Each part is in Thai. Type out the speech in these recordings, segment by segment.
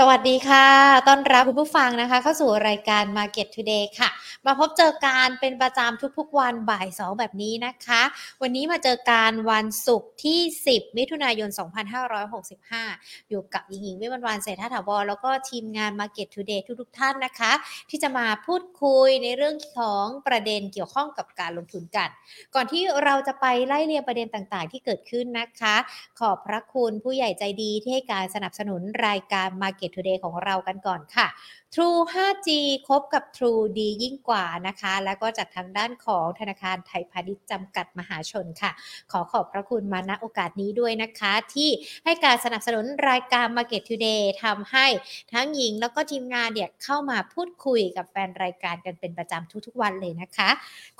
สวัสดีค่ะ ต้อนรับคุณผู้ฟังนะคะ เข้าสู่รายการ Market Today ค่ะ มาพบเจอการเป็นประจำทุกๆวันบ่าย 2 แบบนี้นะคะ วันนี้มาเจอการวันศุกร์ที่ 10 มิถุนายน 2565 อยู่กับหญิงหญิงวิวันวันเศรษฐาถาวรแล้วก็ทีมงาน Market Today ทุกๆท่านนะคะ ที่จะมาพูดคุยในเรื่องของประเด็นเกี่ยวข้องกับการลงทุนกัน ก่อนที่เราจะไปไล่เรียงประเด็นต่างๆ ที่เกิดขึ้นนะคะ ขอบพระคุณผู้ใหญ่ใจดีที่ให้การสนับสนุนรายการ Market Market Today ของเรากันก่อนค่ะ True 5G คบกับ True ดียิ่งกว่านะคะ แล้วก็จากทางด้านของธนาคารไทยพาณิชย์จำกัดมหาชนค่ะ ขอขอบพระคุณมาณโอกาสนี้ด้วยนะคะ ที่ให้การสนับสนุนรายการ Market Today ทำให้ทั้งหญิงแล้วก็ทีมงานเนี่ยเข้ามาพูดคุยกับแฟนรายการกันเป็นประจำทุกๆวันเลยนะคะ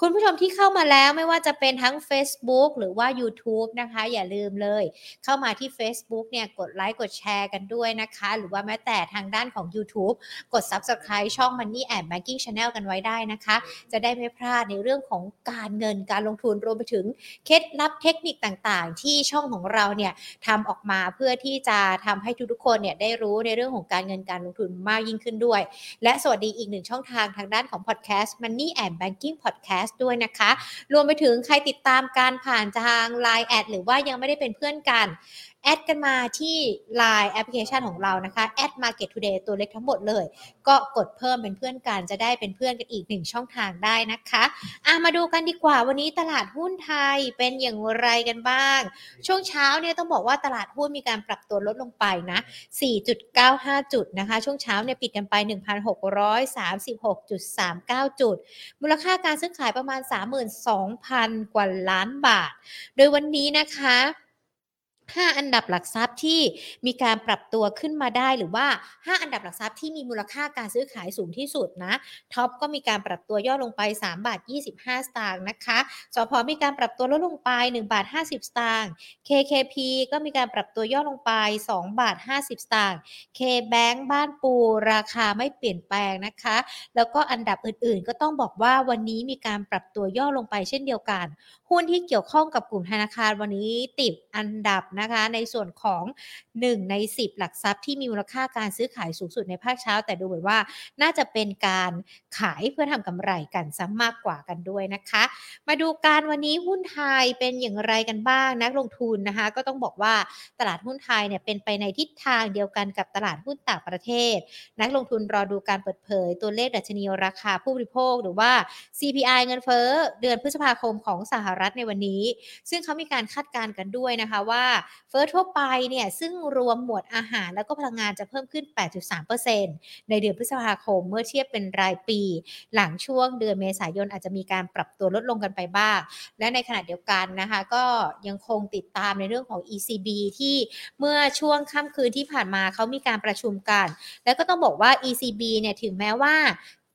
คุณผู้ชมที่เข้ามาแล้วไม่ว่าจะเป็นทั้ง Facebook หรือว่า YouTube นะคะ อย่าลืมเลย เข้ามาที่ Facebook เนี่ยกดไลค์กดแชร์กันด้วยนะคะ หรือว่าแม้แต่ทางด้านของ YouTube กด Subscribe ช่อง Money and Banking Channel กันไว้ได้นะคะ จะได้ไม่พลาดในเรื่องของการเงินการลงทุนรวมไปถึงเคล็ดลับเทคนิคต่างๆ ที่ช่องของเราเนี่ยทำออกมาเพื่อที่จะทำให้ทุกๆคนเนี่ยได้รู้ในเรื่องของการเงินการลงทุนมากยิ่งขึ้นด้วย และสวัสดีอีกหนึ่งช่องทางทางด้านของ Podcast Money and Banking Podcast ด้วยนะคะ รวมไปถึงใครติดตามการผ่านทาง Line แอดหรือว่ายังไม่ได้เป็นเพื่อนกัน แอดกันมาที่ Line แอปพลิเคชันของเรานะคะแอด Market Today ตัวเล็กทั้งหมดเลย ก็กดเพิ่มเป็นเพื่อนกันจะได้เป็นเพื่อนกันอีกหนึ่งช่องทางได้นะคะอะมาดูกันดีกว่าวันนี้ตลาดหุ้นไทยเป็นอย่างไรกันบ้าง ช่วงเช้าเนี่ยต้องบอกว่าตลาดหุ้นมีการปรับตัวลดลงไปนะ 4.95 จุดนะคะ ช่วงเช้าเนี่ยปิดกันไป 1,636.39 จุด มูลค่าการซื้อขายประมาณ 32,000 กว่าล้านบาท โดยวันนี้นะคะ 5 อันดับหลักทรัพย์ที่มีการปรับตัวขึ้นมาได้หรือว่า 5 อันดับหลักทรัพย์ที่มีมูลค่าการซื้อขายสูงที่สุดนะท็อปก็มีการปรับตัวย่อลงไป 3 บาท 25 สตางค์นะคะสพมีการปรับตัวลดลงไป 1 บาท 50 สตางค์ KKP ก็มีการปรับตัวย่อลงไป 2 บาท 50 สตางค์ KBank บ้านปูราคาไม่เปลี่ยนแปลงนะคะ แล้วก็อันดับอื่นๆ ก็ต้องบอกว่าวันนี้มีการปรับตัวย่อลงไปเช่นเดียวกัน หุ้นที่เกี่ยวข้องกับกลุ่มธนาคารวันนี้ติดอันดับนะคะในส่วนของ 1 ใน 10 หลักทรัพย์ที่มีมูลค่าการซื้อขายสูงสุดในภาคเช้า แต่ดูเหมือนว่าน่าจะเป็นการขายเพื่อทำกำไรกันซะมากกว่ากันด้วยนะคะ มาดูการวันนี้หุ้นไทยเป็นอย่างไรกันบ้างนักลงทุนนะคะก็ต้องบอกว่าตลาดหุ้นไทยเนี่ยเป็นไปในทิศทางเดียวกันกับตลาดหุ้นต่างประเทศ นักลงทุนรอดูการเปิดเผยตัวเลขดัชนีราคาผู้บริโภคหรือว่า CPI เงินเฟ้อเดือนพฤษภาคมของสหรัฐในวันนี้ ซึ่งเขามีการคาดการณ์กันด้วยนะคะว่าเฟ้อทั่วไปเนี่ยซึ่งรวมหมวดอาหารแล้วก็พลังงานจะเพิ่มขึ้น 8.3%ในเดือนพฤษภาคมเมื่อเทียบเป็นรายปี หลังช่วงเดือนเมษายนอาจจะมีการปรับตัวลดลงกันไปบ้าง และในขณะเดียวกันนะคะก็ยังคงติดตามในเรื่องของ ECB ที่เมื่อช่วงค่ำคืนที่ผ่านมาเขามีการประชุมกัน แล้วก็ต้องบอกว่า ECB เนี่ยถึงแม้ว่า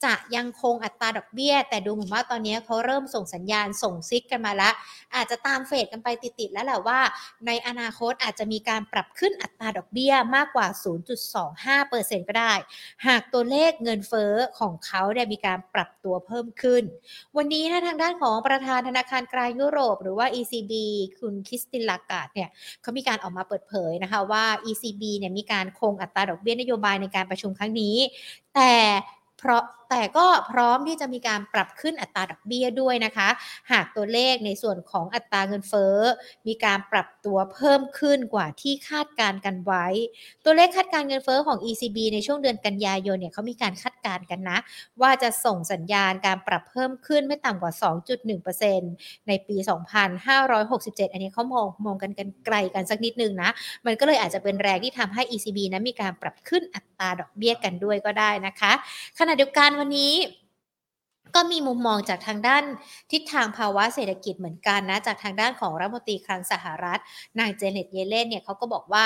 จะยังคงอัตราดอกเบี้ย แต่ดูเหมือนว่าตอนนี้เขาเริ่มส่งสัญญาณส่งซิกกันมาล้วอาจจะตามเฟดกันไปติดๆแล้วแหละว่า ในอนาคตอาจจะมีการปรับขึ้นอัตราดอกเบี้ยมากกว่า 0.25%ก็ได้ หากตัวเลขเงินเฟ้อของเขาเนี่ยมีการปรับตัวเพิ่มขึ้น วันนี้นะทางด้านของประธานธนาคารกลางยุโรป หรือว่า ECB คุณคริสตินลากาดเนี่ยเขามีการออกมาเปิดเผยนะคะว่า ECB เนี่ยมีการคงอัตราดอกเบี้ยนโยบายในการประชุมครั้งนี้ แต่เพราะ แต่ก็พร้อมที่จะมีการปรับขึ้นอัตราดอกเบี้ยด้วยนะคะ หากตัวเลขในส่วนของอัตราเงินเฟ้อ มีการปรับตัวเพิ่มขึ้นกว่าที่คาดการกันไว้ ตัวเลขคาดการเงินเฟ้อของ ECB ในช่วงเดือนกันยายนเนี่ยเขามีการคาดการกันนะ ว่าจะส่งสัญญาณการปรับเพิ่มขึ้นไม่ต่ำกว่า 2.1%ในปี 2567 อันนี้เขามองมองกันกันไกลกันสักนิดนึงนะ มันก็เลยอาจจะเป็นแรงที่ทำให้ ECB นั้นมีการปรับขึ้นอัตราดอกเบี้ยกันด้วยก็ได้นะคะขณะเดียวกันวันนี้ก็มีมุมมองจากทางด้านทิศทางภาวะเศรษฐกิจเหมือนกันนะ จากทางด้านของรัฐมนตรีคลังสหรัฐ นายเจเน็ตเยเลนเนี่ยเขาก็บอกว่า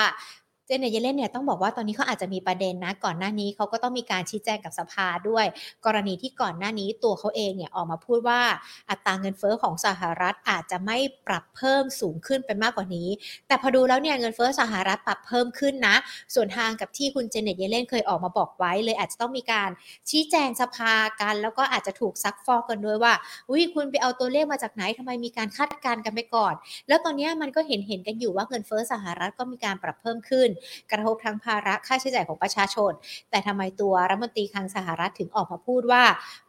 เจเนเยเลนเนี่ยต้องบอกว่าตอนนี้เขาอาจจะมีประเด็นนะก่อนหน้านี้เขาก็ต้องมีการชี้แจงกับสภาด้วย กรณีที่ก่อนหน้านี้ตัวเขาเองเนี่ยออกมาพูดว่าอัตราเงินเฟอ้อของสหรัฐอาจจะไม่ปรับเพิ่มสูงขึ้นไปมากกว่านี้ แต่พอดูแล้วเนี่ยเงินเฟอ้อสหรัฐปรับเพิ่มขึ้นนะ ส่วนทางกับที่คุณเจเนตเยเลนเคยออกมาบอกไว้เลยอาจจะต้องมีการชี้แจงสภากัน แล้วก็อาจจะถูกซักฟอกกันด้วยว่าอุ้ยคุณไปเอาตัวเลขมาจากไหนทำไมมีการคาดการณ์กันไปก่อน แล้วตอนนี้มันก็เห็นเห็นกันอยู่ว่าเงินเฟอ้อสหรัฐก็มีการปรับเพิ่มขึ้นกระทบทั้งภาระค่าใช้จ่ายของประชาชน แต่ทำไมตัวรัฐมนตรีคลังสหรัฐถึงออกมาพูดว่า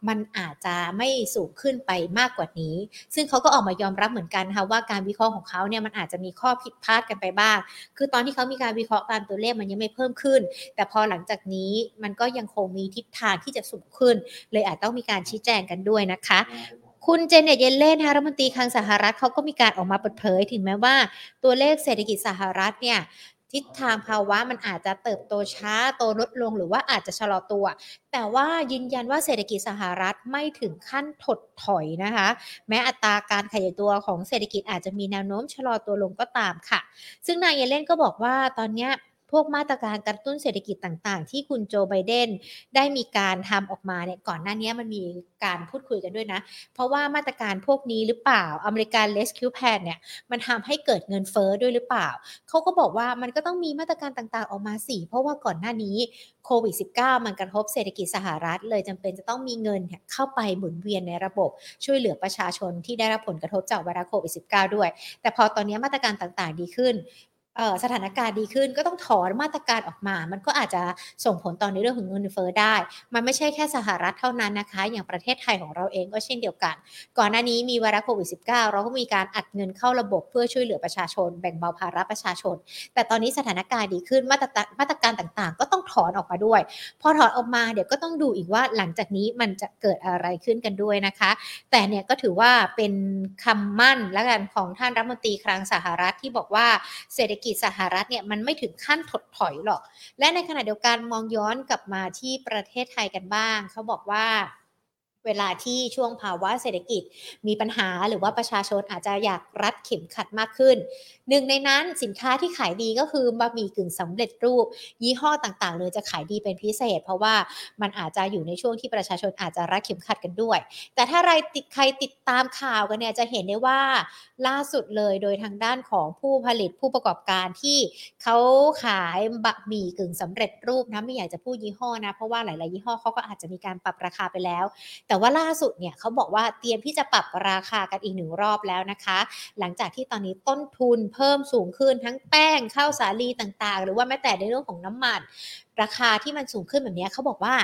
มันอาจจะไม่สูงขึ้นไปมากกว่านี้ ซึ่งเขาก็ออกมายอมรับเหมือนกันค่ะว่าการวิเคราะห์ของเขาเนี่ยมันอาจจะมีข้อผิดพลาดกันไปบ้าง คือตอนที่เขามีการวิเคราะห์ตามตัวเลขมันยังไม่เพิ่มขึ้น แต่พอหลังจากนี้มันก็ยังคงมีทิศทางที่จะสูงขึ้น เลยอาจต้องมีการชี้แจงกันด้วยนะคะคุณเจเน็ตเยนเล่นรัฐมนตรีคลังสหรัฐเขาก็มีการออกมาเปิดเผยถึงแม้ว่าตัวเลขเศรษฐกิจสหรัฐเนี่ย ทิศทางภาวะมันอาจจะเติบโตช้าโตลดลงหรือว่าอาจจะชะลอตัว แต่ว่ายืนยันว่าเศรษฐกิจสหรัฐไม่ถึงขั้นถดถอยนะคะ แม้อัตราการขยายตัวของเศรษฐกิจอาจจะมีแนวโน้มชะลอตัวลงก็ตามค่ะ ซึ่งนายเยเลนก็บอกว่าตอนนี้ พวกมาตรการกระตุ้นเศรษฐกิจต่างๆ ที่คุณโจไบเดนได้มีการทำออกมาเนี่ยก่อนหน้านี้มันมีการพูดคุยกันด้วยนะ เพราะว่ามาตรการพวกนี้หรือเปล่าอเมริกันเลสคิวแพนเนี่ยมันทำให้เกิดเงินเฟ้อด้วยหรือเปล่า เขาก็บอกว่ามันก็ต้องมีมาตรการต่างๆออกมาสิเพราะว่าก่อนหน้านี้โควิด -19 มันกระทบเศรษฐกิจสหรัฐ เลยจำเป็นจะต้องมีเงินเข้าไปหมุนเวียนในระบบช่วยเหลือประชาชนที่ได้รับผลกระทบจากไวรัสโควิด -19 ด้วย แต่พอตอนนี้มาตรการต่างๆดีขึ้น สถานการณ์ดีขึ้น ก็ต้องถอนมาตรการออกมา มันก็อาจจะส่งผลต่อในเรื่องของเงินเฟ้อได้ มันไม่ใช่แค่สหรัฐเท่านั้นนะคะ อย่างประเทศไทยของเราเองก็เช่นเดียวกัน ก่อนหน้านี้มีไวรัสโควิด -19 เราก็มีการอัดเงินเข้าระบบเพื่อช่วยเหลือประชาชน แบ่งเบาภาระประชาชน แต่ตอนนี้สถานการณ์ดีขึ้นมาตรมาตรการต่างๆ ก็ต้องถอนออกมาด้วย พอถอนออกมาเดี๋ยวก็ต้องดูอีกว่าหลังจากนี้มันจะเกิดอะไรขึ้นกันด้วยนะคะ แต่เนี่ยก็ถือว่าเป็นคำมั่นและกันของท่านรัฐมนตรีคลังสหรัฐที่บอกว่าเศรษฐกิจสหรัฐเนี่ยมันไม่ถึงขั้นถดถอยหรอก และในขณะเดียวกันมองย้อนกลับมาที่ประเทศไทยกันบ้าง เขาบอกว่า เวลาที่ช่วงภาวะเศรษฐกิจมีปัญหาหรือว่าประชาชนอาจจะอยากรัดเข็มขัดมากขึ้น หนึ่งในนั้นสินค้าที่ขายดีก็คือบะหมี่กึ่งสำเร็จรูป ยี่ห้อต่างๆเลยจะขายดีเป็นพิเศษ เพราะว่ามันอาจจะอยู่ในช่วงที่ประชาชนอาจจะรัดเข็มขัดกันด้วย แต่ถ้าใครติดใครติดตามข่าวกันเนี่ยจะเห็นได้ว่าล่าสุดเลยโดยทางด้านของผู้ผลิตผู้ประกอบการที่เขาขายบะหมี่กึ่งสำเร็จรูปนะไม่อยากจะพูดยี่ห้อนะเพราะว่าหลายๆยี่ห้อเขาก็อาจจะมีการปรับราคาไปแล้ว แต่ว่าล่าสุดเนี่ยเขาบอกว่าเตรียมที่จะปรับราคากันอีกหนึ่งรอบแล้วนะคะ หลังจากที่ตอนนี้ต้นทุนเพิ่มสูงขึ้นทั้งแป้งข้าวสาลีต่างๆ หรือว่าแม้แต่ในเรื่องของน้ำมัน ราคาที่มันสูงขึ้นแบบนี้เขาบอกว่า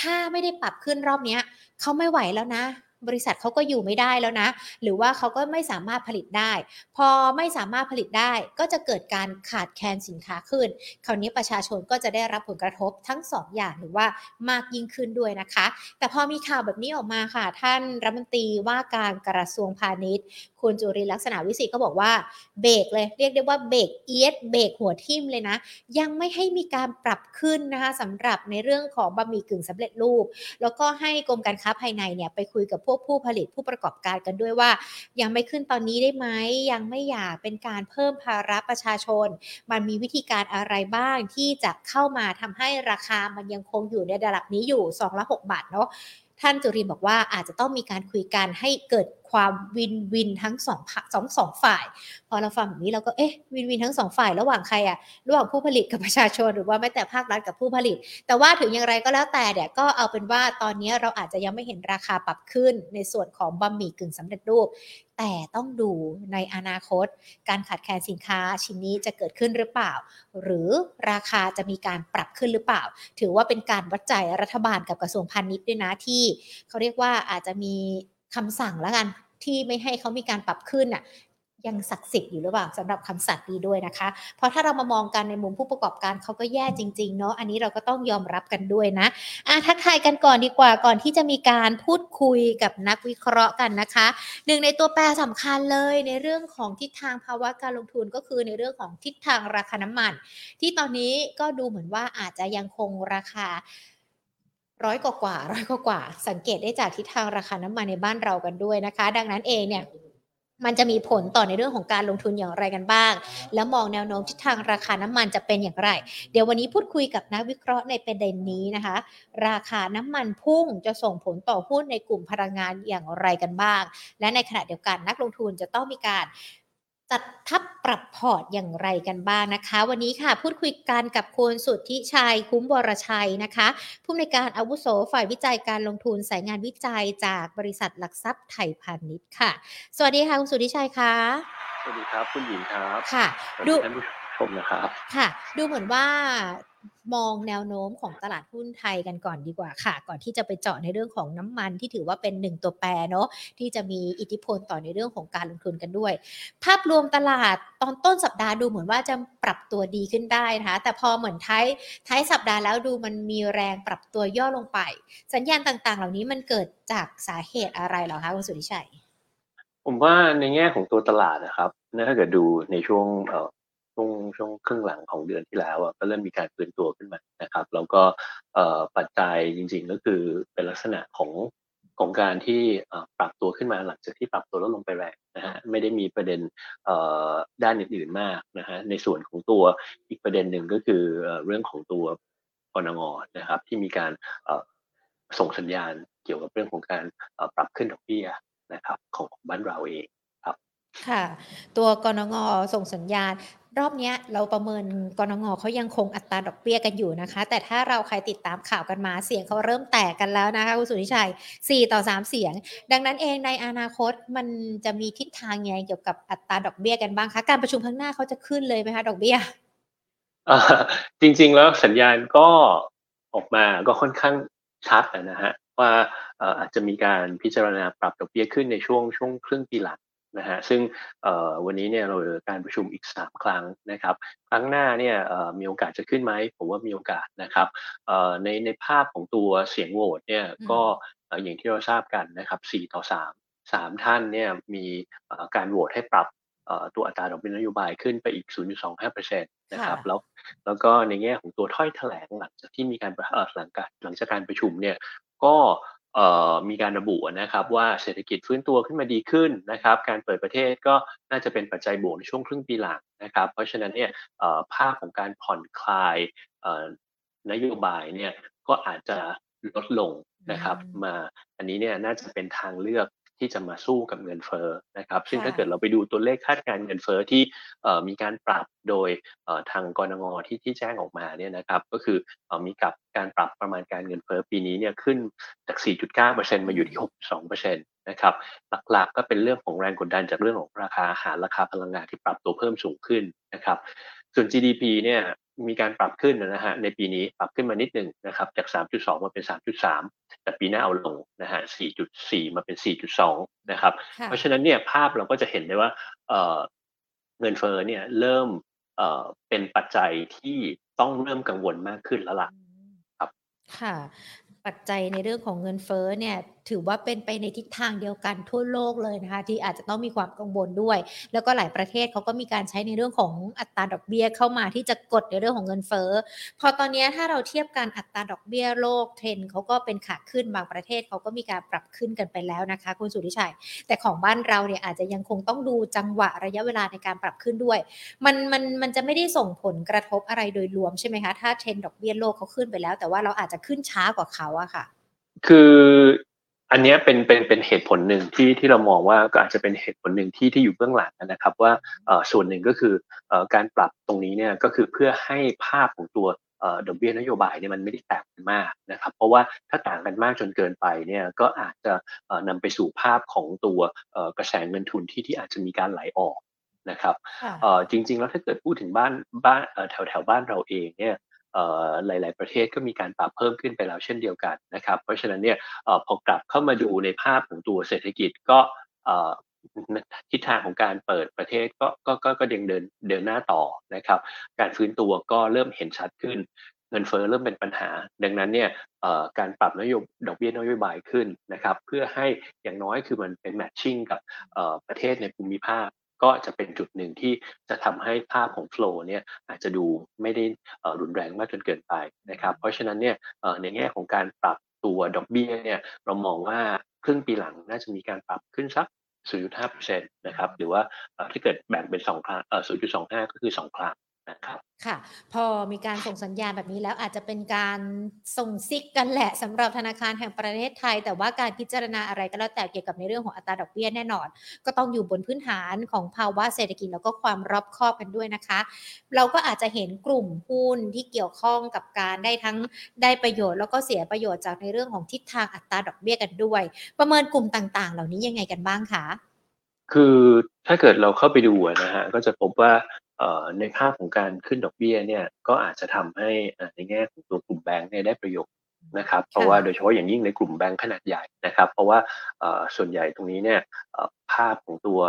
ถ้าไม่ได้ปรับขึ้นรอบนี้เขาไม่ไหวแล้วนะ บริษัทเขาก็อยู่ไม่ได้แล้วนะ หรือว่าเขาก็ไม่สามารถผลิตได้ พอไม่สามารถผลิตได้ก็จะเกิดการขาดแคลนสินค้าขึ้น คราวนี้ประชาชนก็จะได้รับผลกระทบทั้ง2ออย่างหรือว่ามากยิ่งขึ้นด้วยนะคะ แต่พอมีข่าวแบบนี้ออกมาค่ะ ท่านรัฐมนตรีว่าการกระทรวงพาณิชย์ คุณจุริลักษณะวิสิทธ์ก็บอกว่าเบรกเลยเรียกได้ว่าเบรกเอียดเบรกหัวทิ่มเลยนะ ยังไม่ให้มีการปรับขึ้นนะคะสำหรับในเรื่องของบะหมี่กึ่งสำเร็จรูป แล้วก็ให้กรมการค้าภายในเนี่ยไปคุยกับพวกผู้ผลิตผู้ประกอบการกันด้วยว่า ยังไม่ขึ้นตอนนี้ได้ไหมยังไม่อยากเป็นการเพิ่มภาระประชาชน มันมีวิธีการอะไรบ้างที่จะเข้ามาทำให้ราคามันยังคงอยู่ในระดับนี้อยู่2ละ6บาทเนาะท่านจุรินบอกว่าอาจจะต้องมีการคุยกันให้เกิด ความวินวินทั้งสองสองสองฝ่าย พอเราฟังแบบนี้เราก็เอ๊ะวินวินทั้งสองฝ่ายระหว่างใครอะระหว่างผู้ผลิตกับประชาชน หรือว่าแม้แต่ภาครัฐกับผู้ผลิต แต่ว่าถึงอย่างไรก็แล้วแต่เนี่ยก็เอาเป็นว่าตอนนี้เราอาจจะยังไม่เห็นราคาปรับขึ้นในส่วนของบะหมี่กึ่งสำเร็จรูป แต่ต้องดูในอนาคต การขาดแคลนสินค้าชิ้นนี้จะเกิดขึ้นหรือเปล่า หรือราคาจะมีการปรับขึ้นหรือเปล่า ถือว่าเป็นการวัดใจรัฐบาลกับกระทรวงพาณิชย์ด้วยนะที่ เขาเรียกว่าอาจจะมี คำสั่งแล้วกันที่ไม่ให้เขามีการปรับขึ้นอะยังศักดิ์สิทธิ์อยู่หรือเปล่าสำหรับคำสัตย์นี้ด้วยนะคะ เพราะถ้าเรามามองกันในมุมผู้ประกอบการเขาก็แย่จริง ๆ เนาะอันนี้เราก็ต้องยอมรับกันด้วยนะอะทักทายกันก่อนดีกว่าก่อนที่จะมีการพูดคุยกับนักวิเคราะห์กันนะคะหนึ่งในตัวแปรสำคัญเลยในเรื่องของทิศทางภาวะการลงทุนก็คือในเรื่องของทิศทางราคาน้ำมัน ที่ตอนนี้ก็ดูเหมือนว่าอาจจะยังคงราคา ร้อยกว่ากว่าร้อยกว่ากว่า สังเกตได้จากทิศทางราคาน้ำมันในบ้านเรากันด้วยนะคะ ดังนั้นเองเนี่ยมันจะมีผลต่อในเรื่องของการลงทุนอย่างไรกันบ้าง แล้วมองแนวโน้มทิศทางราคาน้ำมันจะเป็นอย่างไร เดี๋ยววันนี้พูดคุยกับนักวิเคราะห์ในประเด็นนี้นะคะ ราคาน้ำมันพุ่งจะส่งผลต่อหุ้นในกลุ่มพลังงานอย่างไรกันบ้าง และในขณะเดียวกันนักลงทุนจะต้องมีการ จัดทับปรับพอร์ตอย่างไรกันบ้างนะคะ วันนี้ค่ะพูดคุยกันกับคุณสุทธิชัยคุ้มบรชัยนะคะผู้อำนวยการอาวุโสฝ่ายวิจัยการลงทุนสายงานวิจัยจากบริษัทหลักทรัพย์ไทยพาณิชย์ค่ะ สวัสดีค่ะคุณสุทธิชัยค่ะสวัสดีครับคุณหญิงครับค่ะ ดูผมนะครับ ค่ะ ดูเหมือนว่า มองแนวโน้มของตลาดหุ้นไทยกันก่อนดีกว่าค่ะ ก่อนที่จะไปเจาะในเรื่องของน้ำมันที่ถือว่าเป็นหนึ่งตัวแปรเนาะที่จะมีอิทธิพลต่อในเรื่องของการลงทุนกันด้วย ภาพรวมตลาดตอนต้นสัปดาห์ดูเหมือนว่าจะปรับตัวดีขึ้นได้นะคะแต่พอเหมือนท้ายท้ายสัปดาห์แล้วดูมันมีแรงปรับตัวย่อลงไป สัญญาณต่างๆ เหล่านี้มันเกิดจากสาเหตุอะไรเหรอคะคุณสุริชัย ผมว่าในแง่ของตัวตลาดนะครับถ้าเกิดดูในช่วง ช่วงช่วงครึ่งหลังของเดือนที่แล้วก็เริ่มมีการฟื้นตัวขึ้นมานะครับ แล้วก็ปัจจัยจริง ๆ ก็คือเป็นลักษณะของของการที่ปรับตัวขึ้นมาหลังจากที่ปรับตัวลดลงไปแรงนะฮะไม่ได้มีประเด็นด้านอื่นๆมากนะฮะในส่วนของตัวอีกประเด็นหนึ่งก็คือเรื่องของตัวกรงงนะครับ ที่มีการส่งสัญญาณเกี่ยวกับเรื่องของการปรับขึ้นดอกเบี้ยนะครับของบ้านเราเองครับค่ะตัวกรงงส่งสัญญาณ รอบนี้เราประเมินกรงงเขายังคงอัตราดอกเบี้ยกันอยู่นะคะ แต่ถ้าเราใครติดตามข่าวกันมาเสียงเขาเริ่มแตกกันแล้วนะคะคุณสุนิชัย 4 ต่อ 3 เสียง ดังนั้นเองในอนาคตมันจะมีทิศทางยังไงเกี่ยวกับอัตราดอกเบี้ยกันบ้างคะการประชุมข้างหน้าเขาจะขึ้นเลยไหมคะดอกเบี้ยจริง ๆ แล้วสัญญาณก็ออกมาก็ค่อนข้างชัดนะฮะว่าอาจจะมีการพิจารณาปรับดอกเบี้ยขึ้นในช่วงช่วงครึ่งปีหลัง นะฮะซึ่งวันนี้เนี่ยเราเหลือการประชุมอีก 3 ครั้งนะครับ ครั้งหน้าเนี่ยมีโอกาสจะขึ้นไหมผมว่ามีโอกาสนะครับในในภาพของตัวเสียงโหวตเนี่ยก็อย่างที่เราทราบกันนะครับ4ต่อ 3 3 ท่านเนี่ยมีการโหวตให้ปรับตัวอัตราดอกเบี้ยนโยบายขึ้นไปอีก 0.25%นะครับแล้วแล้วก็ในแง่ของตัวถ้อยแถลงหลังจากที่มีการหลังการหลังจากการประชุมเนี่ยก็ มีการระบุนะครับว่าเศรษฐกิจฟื้นตัวขึ้นมาดีขึ้นนะครับ การเปิดประเทศก็น่าจะเป็นปัจจัยบวกในช่วงครึ่งปีหลังนะครับ เพราะฉะนั้นเนี่ยภาพของการผ่อนคลายนโยบายเนี่ยก็อาจจะลดลงนะครับมาอันนี้เนี่ยน่าจะเป็นทางเลือก ที่จะมาสู้กับเงินเฟ้อนะครับ ซึ่งถ้าเกิดเราไปดูตัวเลขคาดการเงินเฟ้อที่มีการปรับโดยทางกรงงที่ที่แจ้งออกมาเนี่ยนะครับก็คือมีกับการปรับประมาณการเงินเฟ้อปีนี้เนี่ยขึ้นจาก 4.9%มาอยู่ที่ 6.2%นะครับหลักๆก็เป็นเรื่องของแรงกดดันจากเรื่องของราคาอาหารราคาพลังงานที่ปรับตัวเพิ่มสูงขึ้นนะครับส่วน GDP เนี่ย มีการปรับขึ้นนะฮะในปีนี้ปรับขึ้นมานิดหนึ่งนะครับจาก 3.2 มาเป็น 3.3 แต่ปีหน้าเอาลงนะฮะ 4.4 มาเป็น 4.2 นะครับ เพราะฉะนั้นเนี่ยภาพเราก็จะเห็นได้ว่าเงินเฟ้อเนี่ยเริ่มเป็นปัจจัยที่ต้องเริ่มกังวลมากขึ้นแล้วล่ะครับ ค่ะ ปัจจัยในเรื่องของเงินเฟ้อเนี่ย ถือว่าเป็นไปในทิศทางเดียวกันทั่วโลกเลยนะคะที่อาจจะต้องมีความกังวลด้วย แล้วก็หลายประเทศเขาก็มีการใช้ในเรื่องของอัตราดอกเบี้ยเข้ามาที่จะกดในเรื่องของเงินเฟ้อพอตอนนี้ถ้าเราเทียบกันอัตราดอกเบี้ยโลกเทรนเขาก็เป็นขาขึ้นบางประเทศเขาก็มีการปรับขึ้นกันไปแล้วนะคะคุณสุริชัย แต่ของบ้านเราเนี่ยอาจจะยังคงต้องดูจังหวะระยะเวลาในการปรับขึ้นด้วย มันมันมันจะไม่ได้ส่งผลกระทบอะไรโดยรวมใช่ไหมคะถ้าเทรนดอกเบี้ยโลกเขาขึ้นไปแล้ว แต่ว่าเราอาจจะขึ้นช้ากว่าเขาอะค่ะ คือ อันนี้เป็นเป็นเป็นเหตุผลหนึ่งที่ที่เรามองว่าก็อาจจะเป็นเหตุผลหนึ่งที่ที่อยู่เบื้องหลังนะครับ ว่าส่วนหนึ่งก็คือการปรับตรงนี้เนี่ยก็คือเพื่อให้ภาพของตัวดอกเบี้ยนโยบายเนี่ยมันไม่ได้แตกกันมากนะครับ เพราะว่าถ้าต่างกันมากจนเกินไปเนี่ยก็อาจจะนำไปสู่ภาพของตัวกระแสเงินทุนที่ที่อาจจะมีการไหลออกนะครับจริงๆแล้วถ้าเกิดพูดถึงบ้านบ้านแถวแถวบ้านเราเองเนี่ย หลาย ๆ ประเทศก็มีการปรับเพิ่มขึ้นไปแล้วเช่นเดียวกันนะครับ เพราะฉะนั้นเนี่ยพอกลับเข้ามาดูในภาพของตัวเศรษฐกิจก็ทิศทางของการเปิดประเทศก็ก็ก็ก็เดินเดินเดินหน้าต่อนะครับ การฟื้นตัวก็เริ่มเห็นชัดขึ้น เงินเฟ้อเริ่มเป็นปัญหา ดังนั้นเนี่ยการปรับนโยบดอกเบี้ยนโยบายขึ้นนะครับ เพื่อให้อย่างน้อยคือมันเป็นแมทชิ่งกับประเทศในภูมิภาค ก็จะเป็นจุดหนึ่งที่จะทำให้ภาพของโฟล์เนี่ยอาจจะดูไม่ได้รุนแรงมากจนเกินไปนะครับ เพราะฉะนั้นเนี่ยในแง่ของการปรับตัวดอกเบี้ยเนี่ยเรามองว่าครึ่งปีหลังน่าจะมีการปรับขึ้นสัก 0.5%นะครับหรือว่าถ้าเกิดแบ่งเป็น2ครั้ง0.25 ก็คือ 2 ครั้ง นะครับค่ะ พอมีการส่งสัญญาณแบบนี้แล้วอาจจะเป็นการส่งซิกกันแหละสำหรับธนาคารแห่งประเทศไทย แต่ว่าการพิจารณาอะไรก็แล้วแต่เกี่ยวกับในเรื่องของอัตราดอกเบี้ยแน่นอน ก็ต้องอยู่บนพื้นฐานของภาวะเศรษฐกิจแล้วก็ความรอบคอบกันด้วยนะคะ เราก็อาจจะเห็นกลุ่มหุ้นที่เกี่ยวข้องกับการได้ทั้งได้ประโยชน์แล้วก็เสียประโยชน์จากในเรื่องของทิศทางอัตราดอกเบี้ยกันด้วย ประเมินกลุ่มต่างๆ เหล่านี้ยังไงกันบ้างคะคือถ้าเกิดเราเข้าไปดูนะฮะก็จะพบว่า ในภาพของการขึ้นดอกเบี้ยเนี่ยก็อาจจะทำให้ในแง่ของตัวกลุ่มแบงก์เนี่ยได้ประโยชน์นะครับเพราะว่าโดยเฉพาะอย่างยิ่งในกลุ่มแบงก์ขนาดใหญ่นะครับ เพราะว่าส่วนใหญ่ตรงนี้เนี่ยภาพของตัว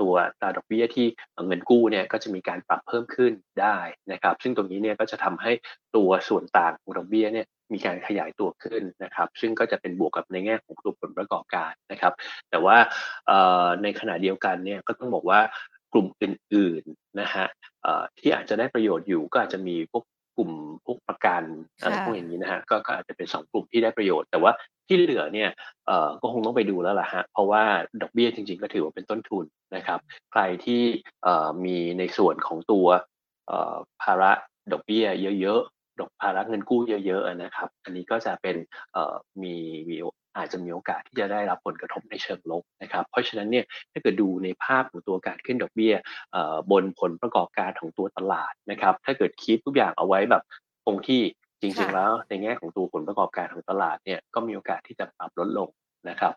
ตัวตราดอกเบี้ยที่เงินกู้เนี่ยก็จะมีการปรับเพิ่มขึ้นได้นะครับ ซึ่งตรงนี้เนี่ยก็จะทำให้ตัวส่วนต่างของดอกเบี้ยเนี่ยมีการขยายตัวขึ้นนะครับ ซึ่งก็จะเป็นบวกกับในแง่ของตัวผลประกอบการนะครับ แต่ว่าในขณะเดียวกันเนี่ยก็ต้องบอกว่า กลุ่มอื่นๆนะฮะที่อาจจะได้ประโยชน์อยู่ก็อาจจะมีพวกกลุ่มพวกประกันอะไรพวกอย่างนี้นะฮะก็อาจจะเป็นสองกลุ่มที่ได้ประโยชน์ แต่ว่าที่เหลือเนี่ยก็คงต้องไปดูแล้วล่ะฮะเพราะว่าดอกเบี้ยจริง ๆ ก็ถือว่าเป็นต้นทุนนะครับ ใครที่มีในส่วนของตัวภาระดอกเบี้ยเยอะๆดอกภาระเงินกู้เยอะๆนะครับ อันนี้ก็จะเป็นมีมี อาจจะมีโอกาสที่จะได้รับผลกระทบในเชิงลบนะครับเพราะฉะนั้นเนี่ยถ้าเกิดดูในภาพของตัวการขึ้นดอกเบี้ยบนผลประกอบการของตัวตลาดนะครับถ้าเกิดคิดทุกอย่างเอาไว้แบบคงที่จริงๆแล้วในแง่ของตัวผลประกอบการของตลาดเนี่ยก็มีโอกาสที่จะปรับลดลงนะครับ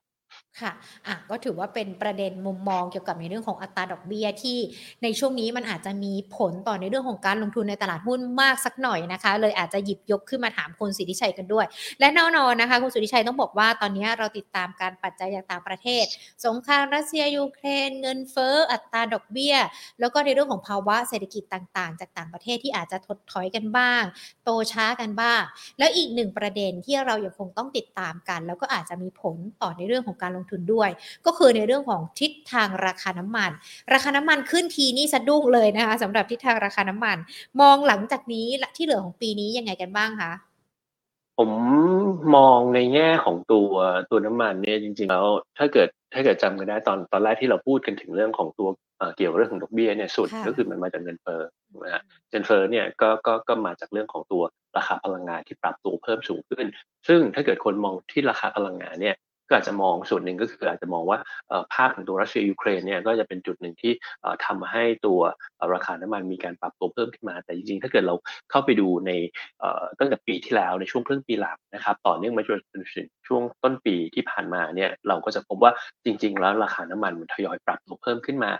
ค่ะ อะ ก็ถือว่าเป็นประเด็นมุมมองเกี่ยวกับในเรื่องของอัตราดอกเบี้ยที่ในช่วงนี้มันอาจจะมีผลต่อในเรื่องของการลงทุนในตลาดหุ้นมากสักหน่อยนะคะ เลยอาจจะหยิบยกขึ้นมาถามคุณสิทธิชัยกันด้วย และแน่นอนนะคะ คุณสิทธิชัยต้องบอกว่าตอนนี้เราติดตามการปัจจัยจากต่างประเทศ สงครามรัสเซียยูเครน เงินเฟ้ออัตราดอกเบี้ย แล้วก็ในเรื่องของภาวะเศรษฐกิจต่าง ๆ จากต่างประเทศที่อาจจะถดถอยกันบ้าง โตช้ากันบ้าง แล้วอีกหนึ่งประเด็นที่เรายังคงต้องติดตามกัน แล้วก็อาจจะมีผลต่อในเรื่องของการลงทุนด้วย ก็คือในเรื่องของทิศทางราคาน้ำมัน ราคาน้ำมันขึ้นทีนี่สะดุ้งเลยนะคะสำหรับทิศทางราคาน้ำมัน มองหลังจากนี้ที่เหลือของปีนี้ยังไงกันบ้างคะผมมองในแง่ของตัวตัวน้ำมันเนี่ยจริงๆแล้วถ้าเกิดถ้าเกิดจำกันได้ตอนตอนแรกที่เราพูดกันถึงเรื่องของตัวเกี่ยวเรื่องของดอกเบี้ยเนี่ยสุดก็คือมันมาจากเงินเฟ้อนะฮะเงินเฟ้อเนี่ยก็ก็ก็มาจากเรื่องของตัวราคาพลังงานที่ปรับตัวเพิ่มสูงขึ้น ซึ่งถ้าเกิดคนมองที่ราคาพลังงานเนี่ย ก็อาจจะมองส่วนหนึ่งก็คืออาจจะมองว่าภาพของตัวรัสเซียยูเครนเนี่ยก็จะเป็นจุดหนึ่งที่ทำให้ตัวราคาน้ำมันมีการปรับตัวเพิ่มขึ้นมา แต่จริงๆ ถ้าเกิดเราเข้าไปดูในตั้งแต่ปีที่แล้วในช่วงครึ่งปีหลังนะครับต่อเนื่องมาจนถึงช่วงต้นปีที่ผ่านมาเนี่ยเราก็จะพบว่าจริง ๆ แล้วราคาน้ำมันมันทยอยปรับตัวเพิ่มขึ้นมา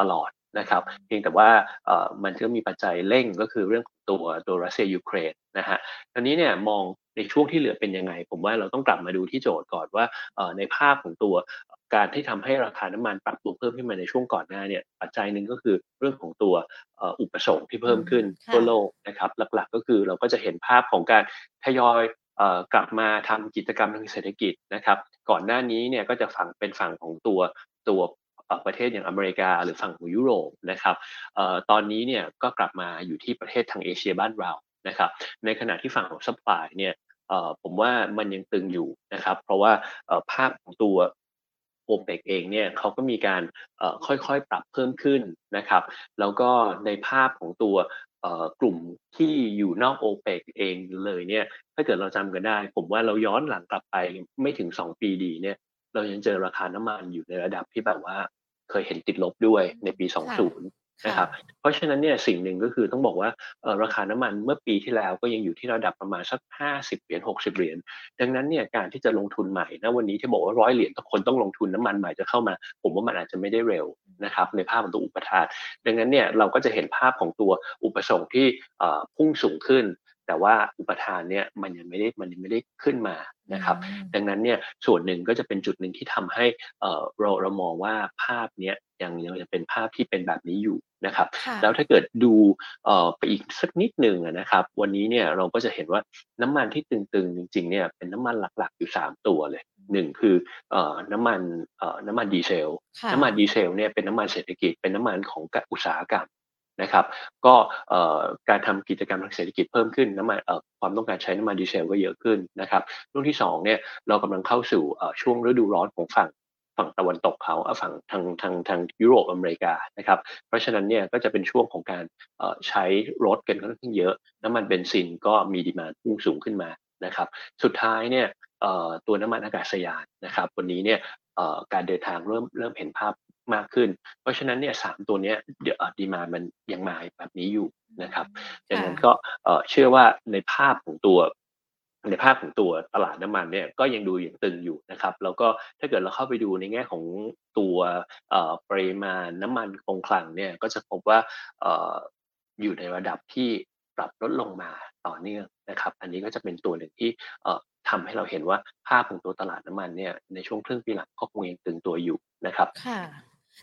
ตลอด นะครับ เพียงแต่ว่ามันก็มีปัจจัยเร่งก็คือเรื่องของตัวตัวรัสเซียยูเครนนะฮะตอนนี้เนี่ยมองในช่วงที่เหลือเป็นยังไง ผมว่าเราต้องกลับมาดูที่โจทย์ก่อนว่าในภาพของตัวการที่ทำให้ราคาน้ำมันปรับตัวเพิ่มขึ้นมาในช่วงก่อนหน้าเนี่ยปัจจัยหนึ่งก็คือเรื่องของตัวอุปสงค์ที่เพิ่มขึ้นทั่วโลกนะครับหลักๆ ก็คือเราก็จะเห็นภาพของการทยอยกลับมาทำกิจกรรมทางเศรษฐกิจนะครับ ก่อนหน้านี้เนี่ยก็จะฝั่งเป็นฝั่งของตัวตัว ประเทศอย่างอเมริกาหรือฝั่งของยุโรปนะครับตอนนี้เนี่ยก็กลับมาอยู่ที่ประเทศทางเอเชียบ้านเรานะครับ ในขณะที่ฝั่งของ supply เนี่ยผมว่ามันยังตึงอยู่นะครับ เพราะว่าภาพของตัวโอเปกเองเนี่ยเขาก็มีการค่อยๆปรับเพิ่มขึ้นนะครับ แล้วก็ในภาพของตัวกลุ่มที่อยู่นอกโอเปกเองเลยเนี่ยถ้าเกิดเราจำกันได้ ผมว่าเราย้อนหลังกลับไปไม่ถึง 2 ปีดีเนี่ยเรายังเจอราคาน้ำมันอยู่ในระดับที่แบบว่า เคยเห็นติดลบด้วยในปี 20นะครับเพราะฉะนั้นเนี่ยสิ่งหนึ่งก็คือต้องบอกว่าราคาน้ำมันเมื่อปีที่แล้วก็ยังอยู่ที่ระดับประมาณสัก 50 เหรียญ 60 เหรียญ ดังนั้นเนี่ยการที่จะลงทุนใหม่นะวันนี้ที่บอกว่าร้อยเหรียญทุกคนต้องลงทุนน้ำมันใหม่จะเข้ามา ผมว่ามันอาจจะไม่ได้เร็วนะครับในภาพของตัวอุปทาน ดังนั้นเนี่ยเราก็จะเห็นภาพของตัวอุปสงค์ที่พุ่งสูงขึ้น แต่ว่าอุปทานเนี่ยมันยังไม่ได้มันยังไม่ได้ขึ้นมานะครับ ดังนั้นเนี่ยส่วนหนึ่งก็จะเป็นจุดหนึ่งที่ทำให้เราเรามองว่าภาพเนี้ยยังยังจะเป็นภาพที่เป็นแบบนี้อยู่นะครับ แล้วถ้าเกิดดูไปอีกสักนิดหนึ่งนะครับ วันนี้เนี่ยเราก็จะเห็นว่าน้ำมันที่ตึงๆจริงๆเนี่ยเป็นน้ำมันหลักๆอยู่ 3 ตัวเลยหนึ่งคือน้ำมันน้ำมันดีเซล น้ำมันดีเซลเนี่ยเป็นน้ำมันเศรษฐกิจเป็นน้ำมันของอุตสาหกรรม นะครับ ก็การทำกิจกรรมทางเศรษฐกิจเพิ่มขึ้นน้ำมันความต้องการใช้น้ำมันดีเซลก็เยอะขึ้นนะครับรุ่นที่2เนี่ยเรากำลังเข้าสู่ช่วงฤดูร้อนของฝั่งฝั่งตะวันตกเขาฝั่งทางทางทางยุโรปอเมริกานะครับ เพราะฉะนั้นเนี่ยก็จะเป็นช่วงของการใช้รถกันค่อนข้างเยอะ น้ำมันเบนซินก็มีดีมาพุ่งสูงขึ้นมานะครับ สุดท้ายเนี่ยตัวน้ำมันอากาศยานนะครับ วันนี้เนี่ยการเดินทางเริ่มเริ่มเห็นภาพ มากขึ้น เพราะฉะนั้นเนี่ยสามตัวเนี้ยเดี๋ยวดีมามันยังมาแบบนี้อยู่นะครับดังนั้นก็เชื่อว่าในภาพของตัวในภาพของตัวตลาดน้ำมันเนี่ยก็ยังดูอย่างตึงอยู่นะครับ แล้วก็ถ้าเกิดเราเข้าไปดูในแง่ของตัวปริมาณน้ำมันคงคลังเนี่ยก็จะพบว่าอยู่ในระดับที่ปรับลดลงมาต่อเนื่องนะครับ อันนี้ก็จะเป็นตัวหนึ่งที่ทำให้เราเห็นว่าภาพของตัวตลาดน้ำมันเนี่ยในช่วงครึ่งปีหลังก็คงยังตึงตัวอยู่นะครับค่ะ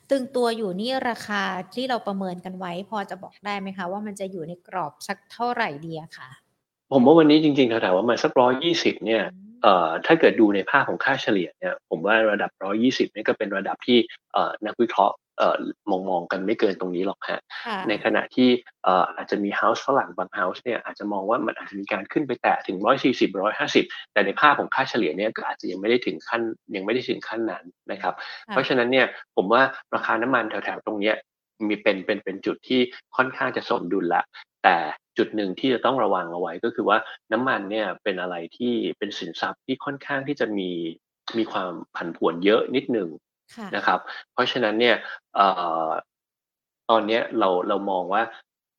ตึงตัวอยู่นี่ราคาที่เราประเมินกันไว้ พอจะบอกได้ไหมคะ ว่ามันจะอยู่ในกรอบสักเท่าไหร่ดีอะค่ะผมว่าวันนี้จริงๆแถวๆว่ามันสักร้อยยี่สิบเนี่ยเอ่อ ถ้าเกิดดูในภาพของค่าเฉลี่ยเนี่ยผมว่าระดับร้อยี่สิบนี่ก็เป็นระดับที่เอ่อนักวิเคราะห์เอ่อมองมองกันไม่เกินตรงนี้หรอกฮะ ในขณะที่เอ่ออาจจะมีเฮาส์ฝรั่งบางเฮาส์เนี่ยอาจจะมองว่ามันอาจจะมีการขึ้นไปแตะถึงร้อยสี่สิบร้อยห้าสิบแต่ในภาพของค่าเฉลี่ยเนี่ยก็อาจจะยังไม่ได้ถึงขั้นยังไม่ได้ถึงขั้นนั้นนะครับ เพราะฉะนั้นเนี่ยผมว่าราคาน้ำมันแถวๆตรงเนี้ย มีเป็นเป็นเป็นจุดที่ค่อนข้างจะสมดุลละ แต่จุดหนึ่งที่จะต้องระวังเอาไว้ก็คือว่าน้ำมันเนี่ยเป็นอะไรที่เป็นสินทรัพย์ที่ค่อนข้างที่จะมีมีความผันผวนเยอะนิดหนึ่งนะครับ เพราะฉะนั้นเนี่ยตอนนี้เราเรามองว่า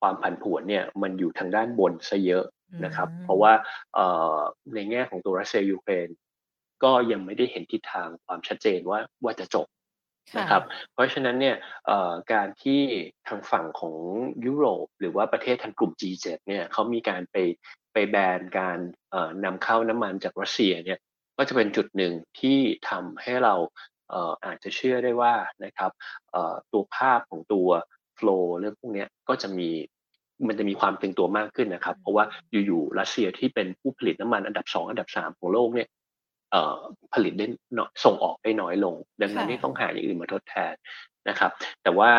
ความผันผวนเนี่ยมันอยู่ทางด้านบนซะเยอะนะครับ เพราะว่าในแง่ของตัวรัสเซียยูเครนก็ยังไม่ได้เห็นทิศทางความชัดเจนว่าว่าจะจบ นะครับ เพราะฉะนั้นเนี่ยการที่ทางฝั่งของยุโรป หรือว่าประเทศทางกลุ่ม G7 เนี่ยเขามีการไปไปแบนการนำเข้าน้ำมันจากรัสเซียเนี่ยก็จะเป็นจุดหนึ่งที่ทำให้เราอาจจะเชื่อได้ว่านะครับตัวภาพของตัวโฟล์เรื่องพวกนี้ก็จะมีมันจะมีความตึงตัวมากขึ้นนะครับ เพราะว่าอยู่ๆรัสเซียที่เป็นผู้ผลิตน้ำมันอันดับ 2 อันดับ 3 ของโลกเนี่ย ผลิตได้ส่งออกได้น้อยลง ดังนั้นที่ต้องหาอย่างอื่นมาทดแทนนะครับ แต่ว่า